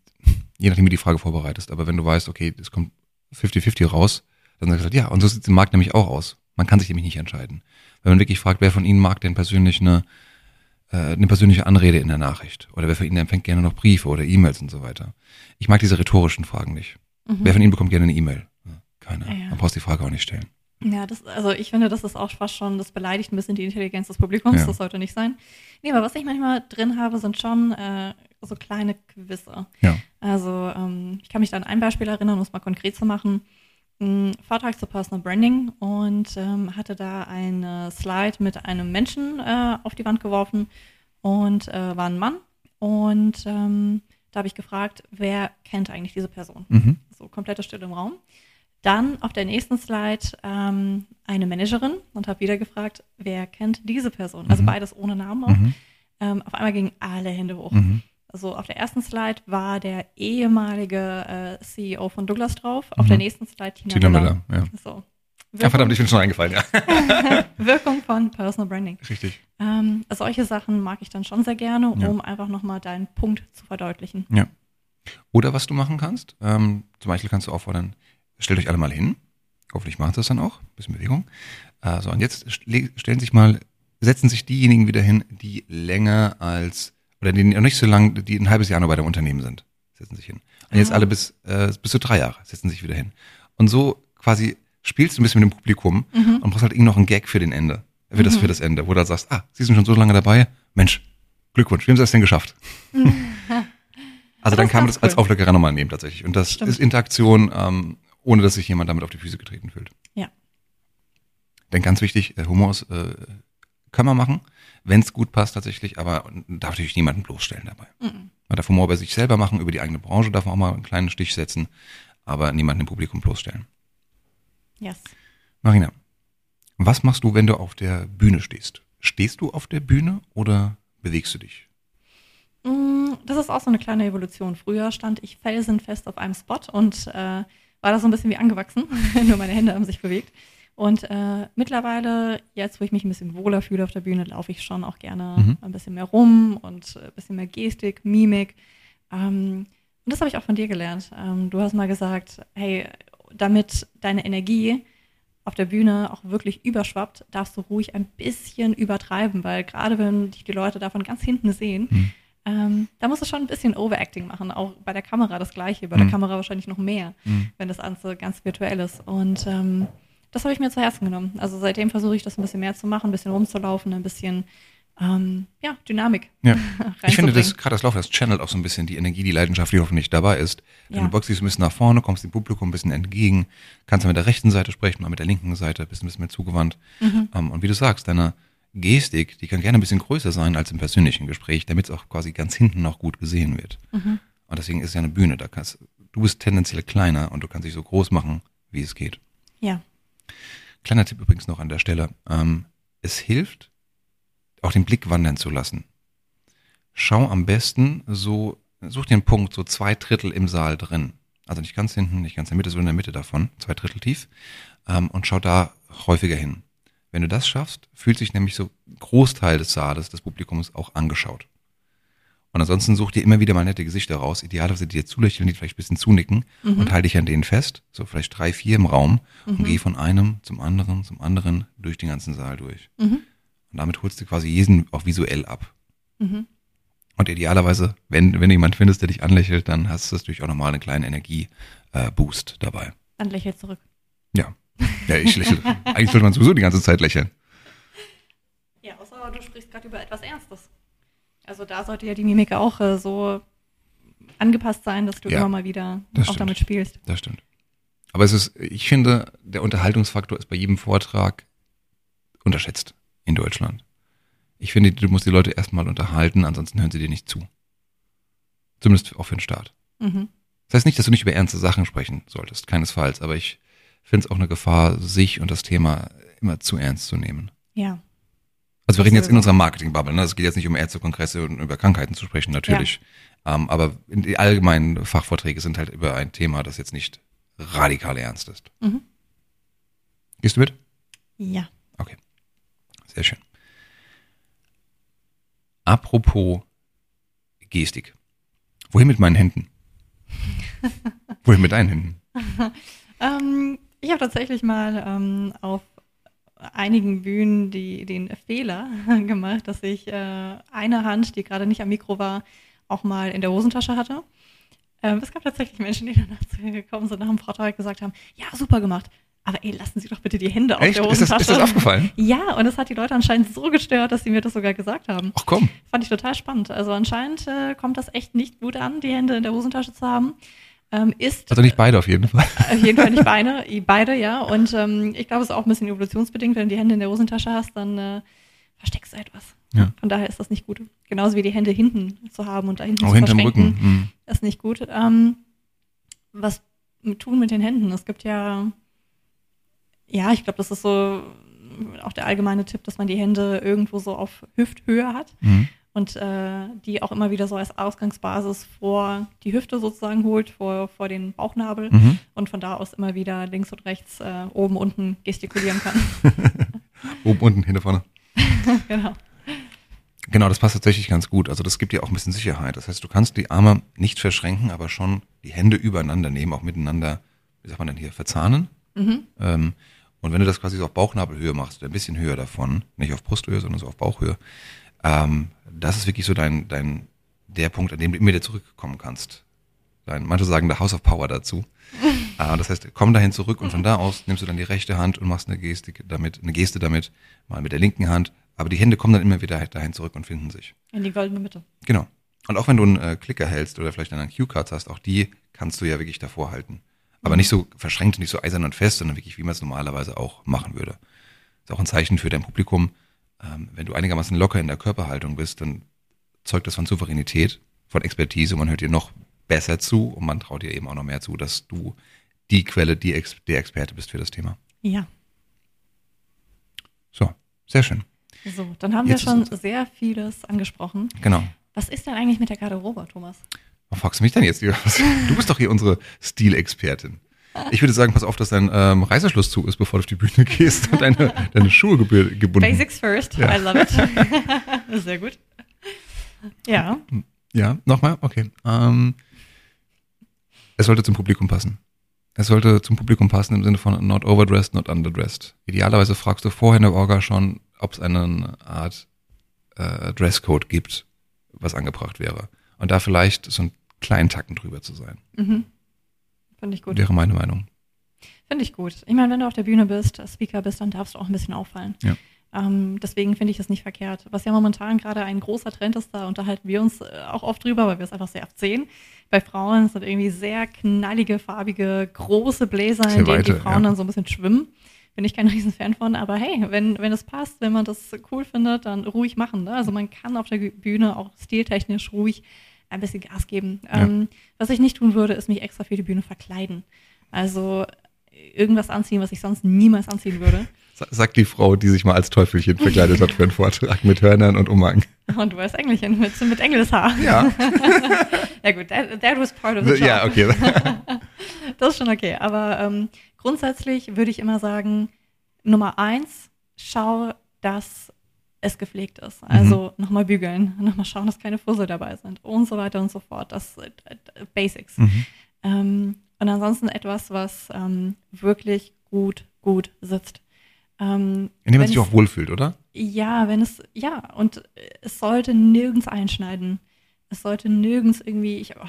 je nachdem wie du die Frage vorbereitest, aber wenn du weißt, okay, es kommt 50-50 raus, dann sagst du, halt, ja, und so sieht es im Markt nämlich auch aus. Man kann sich nämlich nicht entscheiden. Wenn man wirklich fragt, wer von Ihnen mag denn persönlich eine, äh, eine persönliche Anrede in der Nachricht? Oder wer von Ihnen empfängt gerne noch Briefe oder E-Mails und so weiter? Ich mag diese rhetorischen Fragen nicht. Mhm. Wer von Ihnen bekommt gerne eine E-Mail? Keiner. Ja. Dann brauchst du die Frage auch nicht stellen. Ja, das, also ich finde, das ist auch fast schon, das beleidigt ein bisschen die Intelligenz des Publikums. Ja. Das sollte nicht sein. Nee, aber was ich manchmal drin habe, sind schon äh, so kleine Quizze. Ja. Also ähm, ich kann mich da an ein Beispiel erinnern, um es mal konkret zu machen. Ein Vortrag zu Personal Branding und ähm, hatte da eine Slide mit einem Menschen äh, auf die Wand geworfen und äh, war ein Mann. Und ähm, da habe ich gefragt, wer kennt eigentlich diese Person? Mhm. so komplette Stille im Raum. Dann auf der nächsten Slide ähm, eine Managerin und habe wieder gefragt, wer kennt diese Person? Also Mhm. beides ohne Namen auch. Mhm. ähm, auf einmal gingen alle Hände hoch. Mhm. Also auf der ersten Slide war der ehemalige äh, CEO von Douglas drauf, auf der Mhm. nächsten Slide Tina, Tina Müller. Müller, ja. So. Ja, verdammt, ich bin schon eingefallen, ja. Wirkung von Personal Branding. Richtig. Ähm, solche Sachen mag ich dann schon sehr gerne, Ja. um einfach nochmal deinen Punkt zu verdeutlichen. Ja. Oder was du machen kannst, ähm, zum Beispiel kannst du auffordern, stellt euch alle mal hin. Hoffentlich macht das dann auch. Bisschen Bewegung. Äh, so, und jetzt stellen sich mal, setzen sich diejenigen wieder hin, die länger als, oder die noch nicht so lang, die ein halbes Jahr nur bei dem Unternehmen sind. Setzen sich hin. Und jetzt Ah. alle bis, äh, bis zu drei Jahre setzen sich wieder hin. Und so quasi spielst du ein bisschen mit dem Publikum Mhm. und brauchst halt irgendwie noch einen Gag für den Ende. Für das, für das Ende, wo du dann sagst, ah, Sie sind schon so lange dabei. Mensch, Glückwunsch, wie haben Sie das denn geschafft? Also dann kann man das als cool. Auflockerer nochmal nehmen tatsächlich. Und das Stimmt. ist Interaktion, ähm, ohne dass sich jemand damit auf die Füße getreten fühlt. Ja. Denn ganz wichtig, äh, Humor ist, äh, kann man machen, wenn es gut passt tatsächlich, aber darf natürlich niemanden bloßstellen dabei. Mhm. Man darf Humor bei sich selber machen, über die eigene Branche darf man auch mal einen kleinen Stich setzen, aber niemanden im Publikum bloßstellen. Yes. Marina, was machst du, wenn du auf der Bühne stehst? Stehst du auf der Bühne oder bewegst du dich? Mm, Das ist auch so eine kleine Evolution. Früher stand ich felsenfest auf einem Spot und äh, war da so ein bisschen wie angewachsen, nur meine Hände haben sich bewegt. Und äh, mittlerweile, jetzt wo ich mich ein bisschen wohler fühle auf der Bühne, laufe ich schon auch gerne Mhm. ein bisschen mehr rum und ein bisschen mehr Gestik, Mimik. Ähm, und das habe ich auch von dir gelernt. Ähm, du hast mal gesagt, hey, damit deine Energie auf der Bühne auch wirklich überschwappt, darfst du ruhig ein bisschen übertreiben, weil gerade wenn dich die Leute da von ganz hinten sehen, Mhm. Ähm, da musst du schon ein bisschen Overacting machen. Auch bei der Kamera das Gleiche, bei Mhm. der Kamera wahrscheinlich noch mehr, Mhm. wenn das Ganze ganz virtuell ist. Und ähm, das habe ich mir zu Herzen genommen. Also seitdem versuche ich das ein bisschen mehr zu machen, ein bisschen rumzulaufen, ein bisschen ähm, ja, Dynamik Ja. Ich finde, das gerade das Laufen, das channelt auch so ein bisschen die Energie, die Leidenschaft, die hoffentlich dabei ist. Denn Ja. Du boxst dich ein bisschen nach vorne, kommst dem Publikum ein bisschen entgegen, kannst dann mit der rechten Seite sprechen, mal mit der linken Seite, bist ein bisschen mehr zugewandt. Mhm. Ähm, und wie du sagst, deine Gestik, die kann gerne ein bisschen größer sein als im persönlichen Gespräch, damit es auch quasi ganz hinten noch gut gesehen wird. Mhm. Und deswegen ist ja eine Bühne, da kannst du bist tendenziell kleiner und du kannst dich so groß machen, wie es geht. Ja. Kleiner Tipp übrigens noch an der Stelle. Ähm, es hilft, auch den Blick wandern zu lassen. Schau am besten so, such dir einen Punkt, so zwei Drittel im Saal drin. Also nicht ganz hinten, nicht ganz in der Mitte, so in der Mitte davon, zwei Drittel tief. Ähm, und schau da häufiger hin. Wenn du das schaffst, fühlt sich nämlich so ein Großteil des Saales, des Publikums auch angeschaut. Und ansonsten such dir immer wieder mal nette Gesichter raus, idealerweise die dir zulächeln, die vielleicht ein bisschen zunicken Mhm. und halte dich an denen fest, so vielleicht drei, vier im Raum und Mhm. geh von einem zum anderen, zum anderen durch den ganzen Saal durch. Mhm. Und damit holst du quasi jeden auch visuell ab. Mhm. Und idealerweise, wenn, wenn du jemand findest, der dich anlächelt, dann hast du natürlich auch nochmal einen kleinen Energie-Boost dabei. Dann lächel zurück. Ja. Ja, ich lächle. Eigentlich sollte man sowieso die ganze Zeit lächeln. Ja, außer du sprichst gerade über etwas Ernstes. Also da sollte ja die Mimik auch äh, so angepasst sein, dass du Ja, immer mal wieder auch stimmt. damit spielst. Das stimmt. Aber es ist, ich finde, der Unterhaltungsfaktor ist bei jedem Vortrag unterschätzt in Deutschland. Ich finde, du musst die Leute erstmal unterhalten, ansonsten hören sie dir nicht zu. Zumindest auch für den Start. Mhm. Das heißt nicht, dass du nicht über ernste Sachen sprechen solltest, keinesfalls, aber ich finde es auch eine Gefahr, sich und das Thema immer zu ernst zu nehmen. Ja. Also wir reden jetzt in unserer Marketing-Bubble, ne? Es geht jetzt nicht um Ärztekongresse und über Krankheiten zu sprechen, natürlich. Ähm, aber in die allgemeinen Fachvorträge sind halt über ein Thema, das jetzt nicht radikal ernst ist. Mhm. Gehst du mit? Ja. Okay. Sehr schön. Apropos Gestik. Wohin mit meinen Händen? Wohin mit deinen Händen? Ähm, ich habe tatsächlich mal ähm, auf einigen Bühnen die, den Fehler gemacht, dass ich äh, eine Hand, die gerade nicht am Mikro war, auch mal in der Hosentasche hatte. Ähm, es gab tatsächlich Menschen, die danach zu mir gekommen sind, nach dem Vortrag gesagt haben, ja, super gemacht, aber ey, lassen Sie doch bitte die Hände Echt? der Ist das, Hosentasche. ist das aufgefallen? Ja, und das hat die Leute anscheinend so gestört, dass sie mir das sogar gesagt haben. Ach komm. Fand ich total spannend. Also anscheinend äh, kommt das echt nicht gut an, die Hände in der Hosentasche zu haben. Ähm, ist Also nicht beide auf jeden Fall. auf jeden Fall nicht beide, beide, ja. Und ähm, ich glaube, es ist auch ein bisschen evolutionsbedingt. Wenn du die Hände in der Hosentasche hast, dann äh, versteckst du etwas. Ja. Von daher ist das nicht gut. Genauso wie die Hände hinten zu haben und da hinten Auch zu hinterm verschränken, Rücken. Hm. ist nicht gut. Ähm, was tun mit den Händen? Es gibt ja, ja, ich glaube, das ist so auch der allgemeine Tipp, dass man die Hände irgendwo so auf Hüfthöhe hat. Hm. Und äh, die auch immer wieder so als Ausgangsbasis vor die Hüfte sozusagen holt, vor, vor den Bauchnabel Mhm. und von da aus immer wieder links und rechts, äh, oben, unten gestikulieren kann. Oben, unten, hinter, vorne. genau. Genau, das passt tatsächlich ganz gut. Also das gibt dir auch ein bisschen Sicherheit. Das heißt, du kannst die Arme nicht verschränken, aber schon die Hände übereinander nehmen, auch miteinander, wie sagt man denn hier, verzahnen. Mhm. Ähm, und wenn du das quasi so auf Bauchnabelhöhe machst, ein bisschen höher davon, nicht auf Brusthöhe, sondern so auf Bauchhöhe, ähm, das ist wirklich so dein, dein, der Punkt, an dem du immer wieder zurückkommen kannst. Dein, manche sagen der House of Power dazu. äh, das heißt, komm dahin zurück und von da aus nimmst du dann die rechte Hand und machst eine Gestik damit, eine Geste damit, mal mit der linken Hand. Aber die Hände kommen dann immer wieder dahin zurück und finden sich. In die goldene Mitte. Genau. Und auch wenn du einen äh, Klicker hältst oder vielleicht einen Cue-Cards hast, auch die kannst du ja wirklich davor halten. Aber nicht so verschränkt und nicht so eisern und fest, sondern wirklich, wie man es normalerweise auch machen würde. Ist auch ein Zeichen für dein Publikum. Ähm, wenn du einigermaßen locker in der Körperhaltung bist, dann zeugt das von Souveränität, von Expertise. Man hört dir noch besser zu und man traut dir eben auch noch mehr zu, dass du die Quelle, die Ex der Experte bist für das Thema. Ja. So, sehr schön. So, dann haben Jetzt wir schon sehr vieles angesprochen. Genau. Was ist denn eigentlich mit der Garderobe, Thomas? Warum fragst du mich denn jetzt? Du bist doch hier unsere Stilexpertin. Ich würde sagen, pass auf, dass dein ähm, Reißverschluss zu ist, bevor du auf die Bühne gehst und deine, deine Schuhe gebunden. Basics first. Ja. I love it. sehr gut. Ja. Ja, nochmal? Okay. Ähm, es sollte zum Publikum passen. Es sollte zum Publikum passen im Sinne von not overdressed, not underdressed. Idealerweise fragst du vorher in der Orga schon, ob es eine Art äh, Dresscode gibt, was angebracht wäre. Und da vielleicht so einen kleinen Tacken drüber zu sein. Mhm. Finde ich gut. Wäre meine Meinung. Finde ich gut. Ich meine, wenn du auf der Bühne bist, Speaker bist, dann darfst du auch ein bisschen auffallen. Ja. Ähm, deswegen finde ich das nicht verkehrt. Was ja momentan gerade ein großer Trend ist, da unterhalten wir uns äh, auch oft drüber, weil wir es einfach sehr oft sehen. Bei Frauen sind irgendwie sehr knallige, farbige, große Bläser, in denen weite, die Frauen ja. dann so ein bisschen schwimmen. Bin ich kein Riesenfan von, aber hey, wenn, wenn es passt, wenn man das cool findet, dann ruhig machen. Ne? Also man kann auf der Bühne auch stiltechnisch ruhig ein bisschen Gas geben. Ja. Ähm, was ich nicht tun würde, ist mich extra für die Bühne verkleiden. Also irgendwas anziehen, was ich sonst niemals anziehen würde. Sa- Sagt die Frau, die sich mal als Teufelchen verkleidet hat für einen Vortrag mit Hörnern und Umhang. Und du als Engelchen mit, mit Engelshaar. Ja, Ja gut, that, that was part of the job. ja, okay. Das ist schon okay. Aber ähm, grundsätzlich würde ich immer sagen, Nummer eins, schau, dass es gepflegt ist. Mhm. Also nochmal bügeln, nochmal schauen, dass keine Fussel dabei sind und so weiter und so fort. Das äh, äh, Basics. Mhm. Ähm, und ansonsten etwas, was ähm, wirklich gut, gut sitzt. Ähm, In dem man sich es- auch wohlfühlt, oder? ja, wenn es, ja, und es sollte nirgends einschneiden. Es sollte nirgends irgendwie, ich, oh,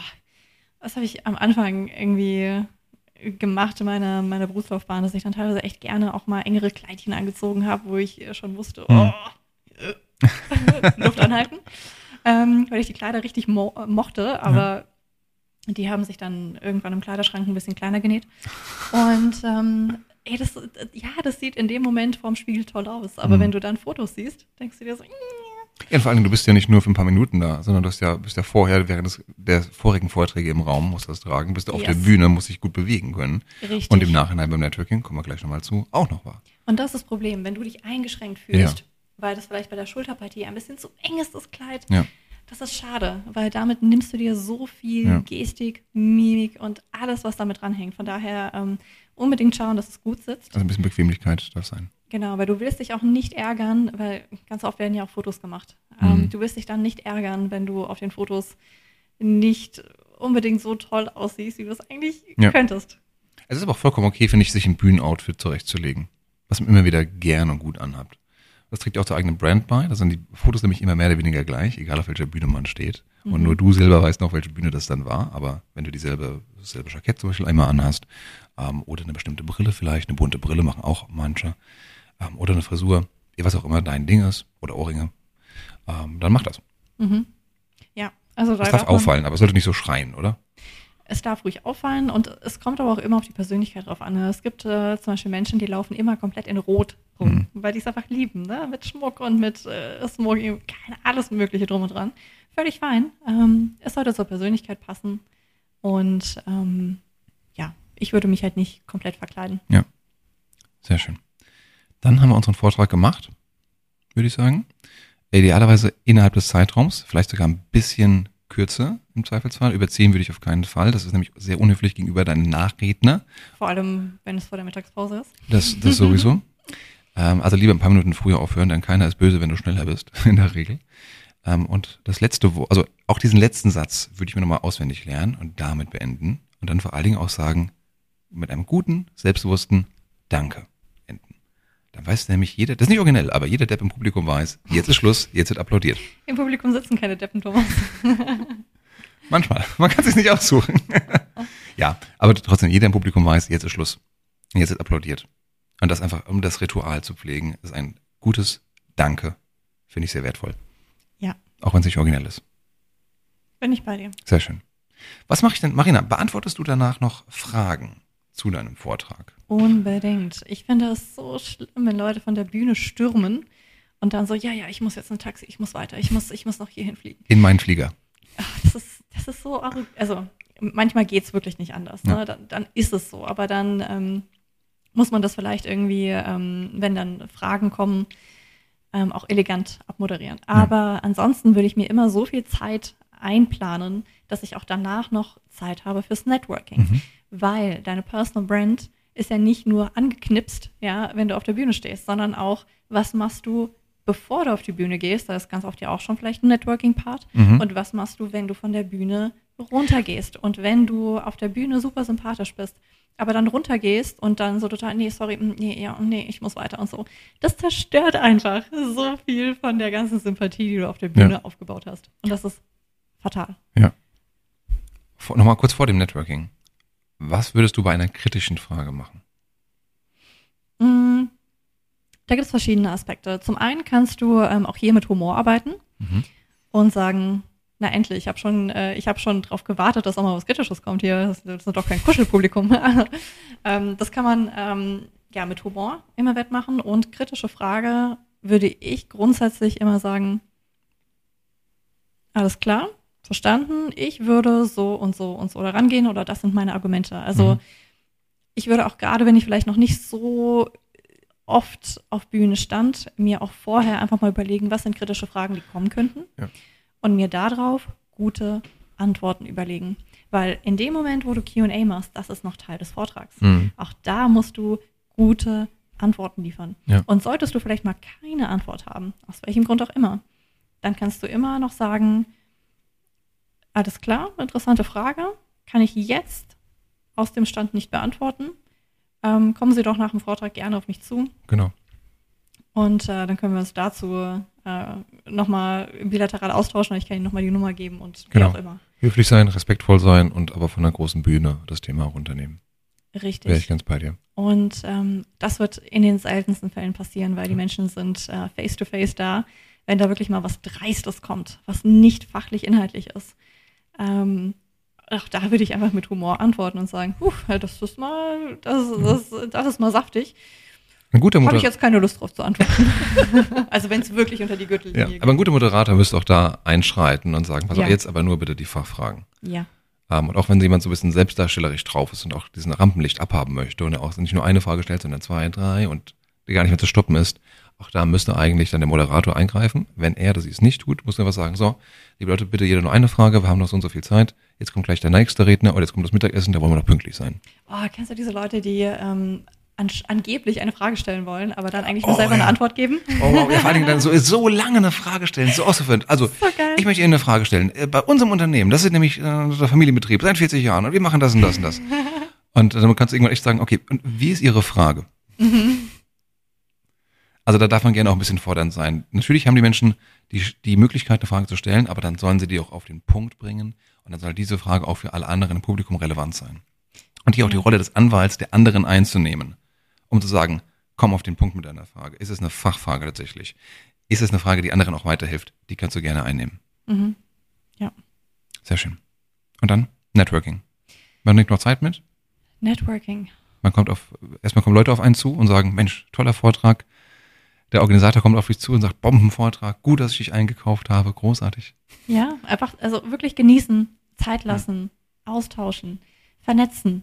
was habe ich am Anfang irgendwie gemacht in meiner, meiner Berufslaufbahn, dass ich dann teilweise echt gerne auch mal engere Kleidchen angezogen habe, wo ich schon wusste, Hm. oh, Luft anhalten, ähm, weil ich die Kleider richtig mo äh, mochte, aber die haben sich dann irgendwann im Kleiderschrank ein bisschen kleiner genäht. Und ähm, ey, das, äh, ja, das sieht in dem Moment vorm Spiegel toll aus. Aber Mhm. wenn du dann Fotos siehst, denkst du dir so, "Mm, Ja, vor allem, du bist ja nicht nur für ein paar Minuten da, sondern du hast ja, bist ja vorher, während des, der vorigen Vorträge im Raum, musst du das tragen, bist du auf Yes. der Bühne, musst dich gut bewegen können. richtig. Und im Nachhinein beim Networking, kommen wir gleich nochmal zu, auch noch war. Und das ist das Problem, wenn du dich eingeschränkt fühlst, weil das vielleicht bei der Schulterpartie ein bisschen zu eng ist, das Kleid. Ja. Das ist schade, weil damit nimmst du dir so viel Ja. Gestik, Mimik und alles, was damit dranhängt. Von daher ähm, unbedingt schauen, dass es gut sitzt. Also ein bisschen Bequemlichkeit darf sein. Genau, weil du willst dich auch nicht ärgern, weil ganz oft werden ja auch Fotos gemacht. Mhm. Ähm, du willst dich dann nicht ärgern, wenn du auf den Fotos nicht unbedingt so toll aussiehst, wie du es eigentlich Ja. könntest. Es ist aber auch vollkommen okay, finde ich, sich ein Bühnenoutfit zurechtzulegen, was man immer wieder gern und gut anhabt. Das trägt ja auch zur eigenen Brand bei. Da sind die Fotos nämlich immer mehr oder weniger gleich, egal auf welcher Bühne man steht. Und Mhm. nur du selber weißt noch, welche Bühne das dann war. Aber wenn du dieselbe, dasselbe Jackett zum Beispiel einmal anhast, ähm, oder eine bestimmte Brille vielleicht, eine bunte Brille machen auch manche, ähm, oder eine Frisur, was auch immer dein Ding ist, oder Ohrringe, ähm, dann mach das. Mhm. Ja, also da Das darf auffallen, aber es sollte nicht so schreien, oder? Es darf ruhig auffallen und es kommt aber auch immer auf die Persönlichkeit drauf an. Es gibt äh, zum Beispiel Menschen, die laufen immer komplett in Rot rum, Mhm. weil die es einfach lieben, ne? mit Schmuck und mit äh, Smoking, alles Mögliche drum und dran. Völlig fein. Ähm, es sollte zur Persönlichkeit passen und ähm, ja, ich würde mich halt nicht komplett verkleiden. Sehr schön. Dann haben wir unseren Vortrag gemacht, würde ich sagen. Idealerweise innerhalb des Zeitraums, vielleicht sogar ein bisschen kürzer im Zweifelsfall. Überziehen würde ich auf keinen Fall. Das ist nämlich sehr unhöflich gegenüber deinen Nachredner. Vor allem, wenn es vor der Mittagspause ist. Das, das sowieso. ähm, also lieber ein paar Minuten früher aufhören, denn keiner ist böse, wenn du schneller bist, in der Regel. Ähm, und das letzte, Wo- also auch diesen letzten Satz würde ich mir nochmal auswendig lernen und damit beenden. Und dann vor allen Dingen auch sagen, mit einem guten, selbstbewussten Danke. Dann weiß nämlich jeder, das ist nicht originell, aber jeder Depp im Publikum weiß, jetzt ist Schluss, jetzt wird applaudiert. Im Publikum sitzen keine Deppen, Thomas. Manchmal. Man kann sich nicht aussuchen. ja, aber trotzdem, jeder im Publikum weiß, jetzt ist Schluss. Jetzt wird applaudiert. Und das einfach, um das Ritual zu pflegen, ist ein gutes Danke. Finde ich sehr wertvoll. Ja, Auch wenn es nicht originell ist. bin ich bei dir. Sehr schön. Was mache ich denn, Marina, beantwortest du danach noch Fragen zu deinem Vortrag? Unbedingt. Ich finde es so schlimm, wenn Leute von der Bühne stürmen und dann so, ja, ja, ich muss jetzt ein Taxi, ich muss weiter, ich muss, ich muss noch hierhin fliegen. In meinen Flieger. Ach, das ist, das ist so, also manchmal geht's wirklich nicht anders. Ne? Ja. Dann, dann ist es so, aber dann ähm, muss man das vielleicht irgendwie, ähm, wenn dann Fragen kommen, ähm, auch elegant abmoderieren. Aber ansonsten würde ich mir immer so viel Zeit einplanen, dass ich auch danach noch Zeit habe fürs Networking. Mhm. Weil deine Personal Brand ist ja nicht nur angeknipst, ja, wenn du auf der Bühne stehst, sondern auch, was machst du, bevor du auf die Bühne gehst? Da ist ganz oft ja auch schon vielleicht ein Networking-Part. Mhm. Und was machst du, wenn du von der Bühne runtergehst? Und wenn du auf der Bühne super sympathisch bist, aber dann runtergehst und dann so total, nee, sorry, mm, nee, ja, nee, ich muss weiter und so. Das zerstört einfach so viel von der ganzen Sympathie, die du auf der Bühne Ja. aufgebaut hast. Und das ist fatal. Vor, Nochmal kurz vor dem Networking. Was würdest du bei einer kritischen Frage machen? Mm, Da gibt es verschiedene Aspekte. Zum einen kannst du ähm, auch hier mit Humor arbeiten Mhm. und sagen, na endlich, ich habe schon, äh, ich habe schon darauf gewartet, dass auch mal was Kritisches kommt hier. Das, das ist doch kein Kuschelpublikum. ähm, das kann man ähm, ja mit Humor immer wettmachen und kritische Frage würde ich grundsätzlich immer sagen, alles klar, verstanden, ich würde so und so und so da rangehen oder das sind meine Argumente. Also Mhm. ich würde auch gerade, wenn ich vielleicht noch nicht so oft auf Bühne stand, mir auch vorher einfach mal überlegen, was sind kritische Fragen, die kommen könnten Ja. und mir darauf gute Antworten überlegen. Weil in dem Moment, wo du Q&A machst, das ist noch Teil des Vortrags. Mhm. Auch da musst du gute Antworten liefern. Ja. Und solltest du vielleicht mal keine Antwort haben, aus welchem Grund auch immer, dann kannst du immer noch sagen, alles klar, interessante Frage, kann ich jetzt aus dem Stand nicht beantworten. Ähm, kommen Sie doch nach dem Vortrag gerne auf mich zu Genau. und äh, dann können wir uns dazu äh, nochmal bilateral austauschen. Ich kann Ihnen nochmal die Nummer geben und Genau. wie auch immer. Höflich sein, respektvoll sein und aber von der großen Bühne das Thema auch unternehmen. Richtig. Wäre ich ganz bei dir. Und ähm, das wird in den seltensten Fällen passieren, weil die Menschen sind äh, face-to-face da, wenn da wirklich mal was Dreistes kommt, was nicht fachlich inhaltlich ist. Ähm, auch da würde ich einfach mit Humor antworten und sagen, puh, das ist mal, das, das, das ist mal saftig. Ein guter Habe ich Moderator. jetzt keine Lust drauf zu antworten. also wenn es wirklich unter die Ja, Gürtellinie geht. aber ein guter Moderator müsste auch da einschreiten und sagen, pass auf, Ja. jetzt aber nur bitte die Fachfragen. Ja, Ähm, und auch wenn jemand so ein bisschen selbstdarstellerisch drauf ist und auch diesen Rampenlicht abhaben möchte und er auch nicht nur eine Frage stellt, sondern zwei, drei und die gar nicht mehr zu stoppen ist, auch da müsste eigentlich dann der Moderator eingreifen. Wenn er das nicht tut, muss er was sagen, so, liebe Leute, bitte jeder nur eine Frage, wir haben noch so und so viel Zeit, jetzt kommt gleich der nächste Redner oder jetzt kommt das Mittagessen, da wollen wir noch pünktlich sein. Oh, kennst du diese Leute, die ähm, an, angeblich eine Frage stellen wollen, aber dann eigentlich nur Oh, selber ja. eine Antwort geben? Oh, wow, ja, vor allen Dingen dann so, so lange eine Frage stellen, so auszuführen. Also, So ich möchte Ihnen eine Frage stellen. Äh, Bei unserem Unternehmen, das ist nämlich äh, unser Familienbetrieb, seit 40 Jahren und wir machen das und das und das. Und dann kannst du irgendwann echt sagen, okay, und wie ist Ihre Frage? Also da darf man gerne auch ein bisschen fordernd sein. Natürlich haben die Menschen die, die Möglichkeit, eine Frage zu stellen, aber dann sollen sie die auch auf den Punkt bringen und dann soll diese Frage auch für alle anderen im Publikum relevant sein. Und hier auch die Rolle des Anwalts der anderen einzunehmen, um zu sagen, komm auf den Punkt mit deiner Frage. Ist es eine Fachfrage tatsächlich? Ist es eine Frage, die anderen auch weiterhilft? Die kannst du gerne einnehmen. Mhm. Ja. Sehr schön. Und dann Networking. Man nimmt noch Zeit mit. Networking. Man kommt auf, erstmal kommen Leute auf einen zu und sagen, Mensch, toller Vortrag. Der Organisator kommt auf dich zu und sagt, Bombenvortrag, gut, dass ich dich eingekauft habe, großartig. Ja, einfach, also wirklich genießen, Zeit lassen, austauschen, vernetzen.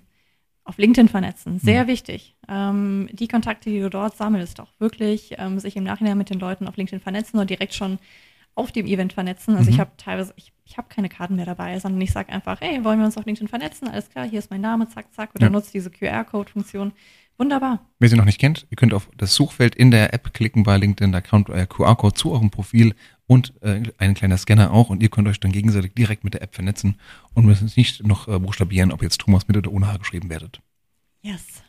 Auf LinkedIn vernetzen, sehr mhm. wichtig. Ähm, die Kontakte, die du dort sammelst, auch wirklich ähm, sich im Nachhinein mit den Leuten auf LinkedIn vernetzen und direkt schon auf dem Event vernetzen. Also mhm. ich habe teilweise, ich, ich habe keine Karten mehr dabei, sondern ich sage einfach, hey, wollen wir uns auf LinkedIn vernetzen? Alles klar, hier ist mein Name, zack, zack, oder ja. nutzt diese QR-Code-Funktion. Wunderbar. Wer sie noch nicht kennt, ihr könnt auf das Suchfeld in der App klicken bei LinkedIn, da kommt euer QR-Code zu eurem Profil und äh, ein kleiner Scanner auch und ihr könnt euch dann gegenseitig direkt mit der App vernetzen und müsst nicht noch äh, buchstabieren, ob jetzt Thomas mit oder ohne H geschrieben werdet. Yes.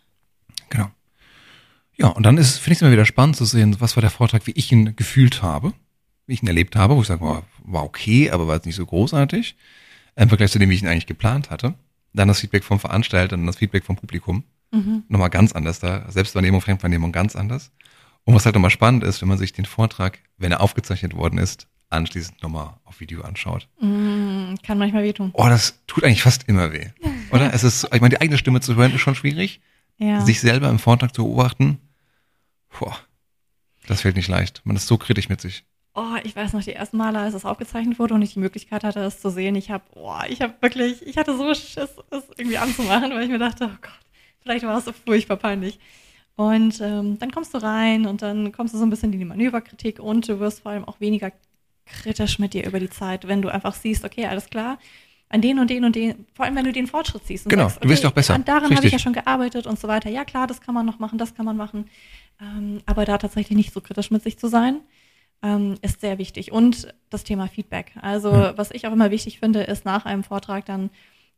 Genau. Ja, und dann ist, finde ich es immer wieder spannend zu sehen, was war der Vortrag, wie ich ihn gefühlt habe wie ich ihn erlebt habe, wo ich sage, war, war okay, aber war jetzt nicht so großartig, im Vergleich zu dem, wie ich ihn eigentlich geplant hatte. Dann das Feedback vom Veranstalter und das Feedback vom Publikum. Mhm. Nochmal ganz anders da. Selbstwahrnehmung, Fremdwahrnehmung ganz anders. Und was halt nochmal spannend ist, wenn man sich den Vortrag, wenn er aufgezeichnet worden ist, anschließend nochmal auf Video anschaut. Mm, kann manchmal wehtun. Oh, das tut eigentlich fast immer weh. Oder? es ist, ich meine, die eigene Stimme zu hören ist schon schwierig. Ja. Sich selber im Vortrag zu beobachten, boah, das fällt nicht leicht. Man ist so kritisch mit sich oh, ich weiß noch, die ersten Male, als es aufgezeichnet wurde und ich die Möglichkeit hatte, es zu sehen, ich habe, oh, ich habe wirklich, ich hatte so Schiss, es irgendwie anzumachen, weil ich mir dachte, oh Gott, vielleicht war es so furchtbar peinlich. Und ähm, dann kommst du rein und dann kommst du so ein bisschen in die Manöverkritik und du wirst vor allem auch weniger kritisch mit dir über die Zeit, wenn du einfach siehst, okay, alles klar, an den und den und den, vor allem wenn du den Fortschritt siehst. Und genau, sagst, okay, du wirst auch besser. Daran habe ich ja schon gearbeitet und so weiter. Ja klar, das kann man noch machen, das kann man machen. Ähm, aber da tatsächlich nicht so kritisch mit sich zu sein ähm, ist sehr wichtig. Und das Thema Feedback. Also ja. was ich auch immer wichtig finde, ist nach einem Vortrag dann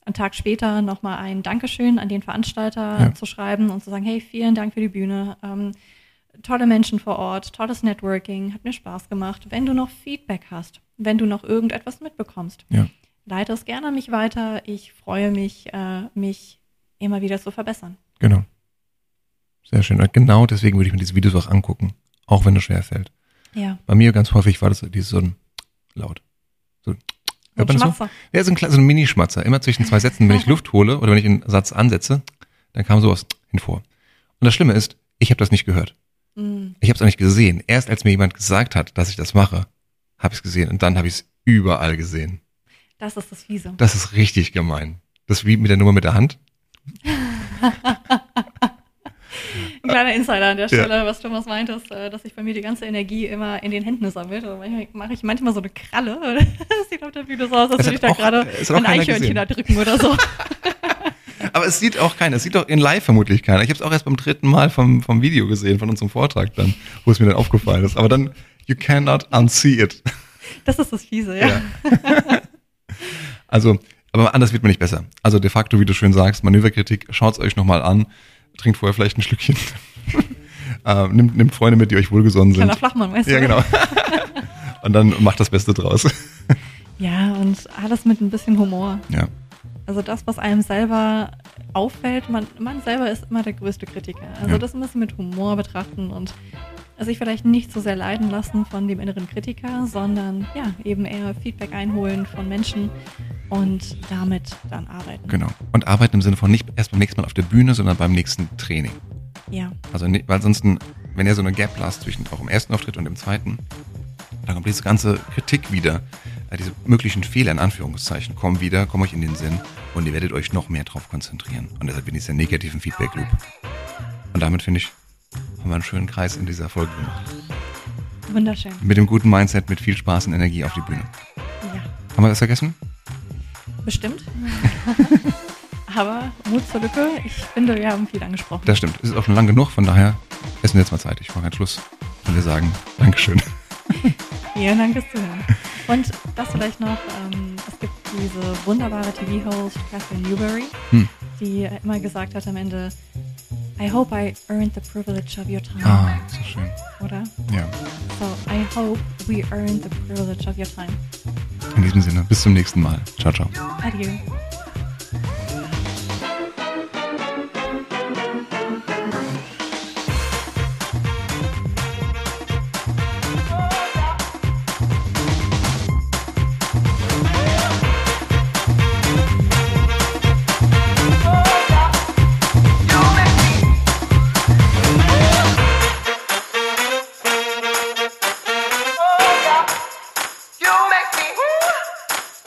einen Tag später nochmal ein Dankeschön an den Veranstalter ja. zu schreiben und zu sagen, hey, vielen Dank für die Bühne. Ähm, tolle Menschen vor Ort, tolles Networking, hat mir Spaß gemacht. Wenn du noch Feedback hast, wenn du noch irgendetwas mitbekommst, ja. leite es gerne an mich weiter. Ich freue mich, äh, mich immer wieder zu verbessern. Genau. Sehr schön. Und genau deswegen würde ich mir diese Videos auch angucken, auch wenn es schwer fällt. Ja. Bei mir ganz häufig war das dieses so ein laut. So, hört man das so? Ja, so ein, so ein Minischmatzer. Immer zwischen zwei Sätzen, wenn ich Luft hole oder wenn ich einen Satz ansetze, dann kam sowas hinvor. Und das Schlimme ist, ich habe das nicht gehört. Mhm. Ich habe es auch nicht gesehen. Erst als mir jemand gesagt hat, dass ich das mache, habe ich es gesehen und dann habe ich es überall gesehen. Das ist das Fiese. Das ist richtig gemein. Das ist wie mit der Nummer mit der Hand. Ein kleiner Insider an der Stelle, ja. was Thomas meintest, äh, dass sich bei mir die ganze Energie immer in den Händen sammelt. Also manchmal mache ich manchmal so eine Kralle. Das sieht auf der Bühne so aus, als würde ich da gerade ein Eichhörnchen da drücken oder so. Aber es sieht auch keiner. Es sieht auch in live vermutlich keiner. Ich habe es auch erst beim dritten Mal vom, vom Video gesehen, von unserem Vortrag dann, wo es mir dann aufgefallen ist. Aber dann, you cannot unsee it. Das ist das Fiese, ja. ja. also, aber anders wird man nicht besser. Also de facto, wie du schön sagst, Manöverkritik, schaut es euch nochmal an trinkt vorher vielleicht ein Schlückchen. äh, nimmt, nimmt Freunde mit, die euch wohlgesonnen sind. Kleiner Flachmann, weißt du? Ja, genau. und dann macht das Beste draus. ja, und alles mit ein bisschen Humor. Ja. Also das, was einem selber auffällt, man, man selber ist immer der größte Kritiker. Also ja. das ein bisschen mit Humor betrachten und sich vielleicht nicht so sehr leiden lassen von dem inneren Kritiker, sondern ja, eben eher Feedback einholen von Menschen und damit dann arbeiten. Genau. Und arbeiten im Sinne von nicht erst beim nächsten Mal auf der Bühne, sondern beim nächsten Training. Ja. Also, weil ansonsten, wenn ihr so eine Gap lasst zwischen auch im ersten Auftritt und im zweiten, dann kommt diese ganze Kritik wieder. Äh, diese möglichen Fehler in Anführungszeichen kommen wieder, kommen euch in den Sinn und ihr werdet euch noch mehr drauf konzentrieren. Und deshalb bin ich sehr negativen Feedback Loop. Und damit finde ich, haben wir einen schönen Kreis in dieser Folge gemacht. Wunderschön. Mit dem guten Mindset, mit viel Spaß und Energie auf die Bühne. Ja. Haben wir das vergessen? Bestimmt. Aber Mut zur Lücke, ich finde, wir haben viel angesprochen. Das stimmt. Es ist auch schon lang genug, von daher essen wir jetzt mal Zeit. Ich mache einen Schluss und wir sagen Dankeschön. Vielen Dank fürs Zuhören. Und das vielleicht noch, ähm, es gibt diese wunderbare TV-Host Catherine Newberry, hm. die immer gesagt hat am Ende, I hope I earned the privilege of your time. Ah, so schön. Oder? Ja. So, I hope we earned the privilege of your time. In diesem Sinne, bis zum nächsten Mal. Ciao, ciao. Adieu.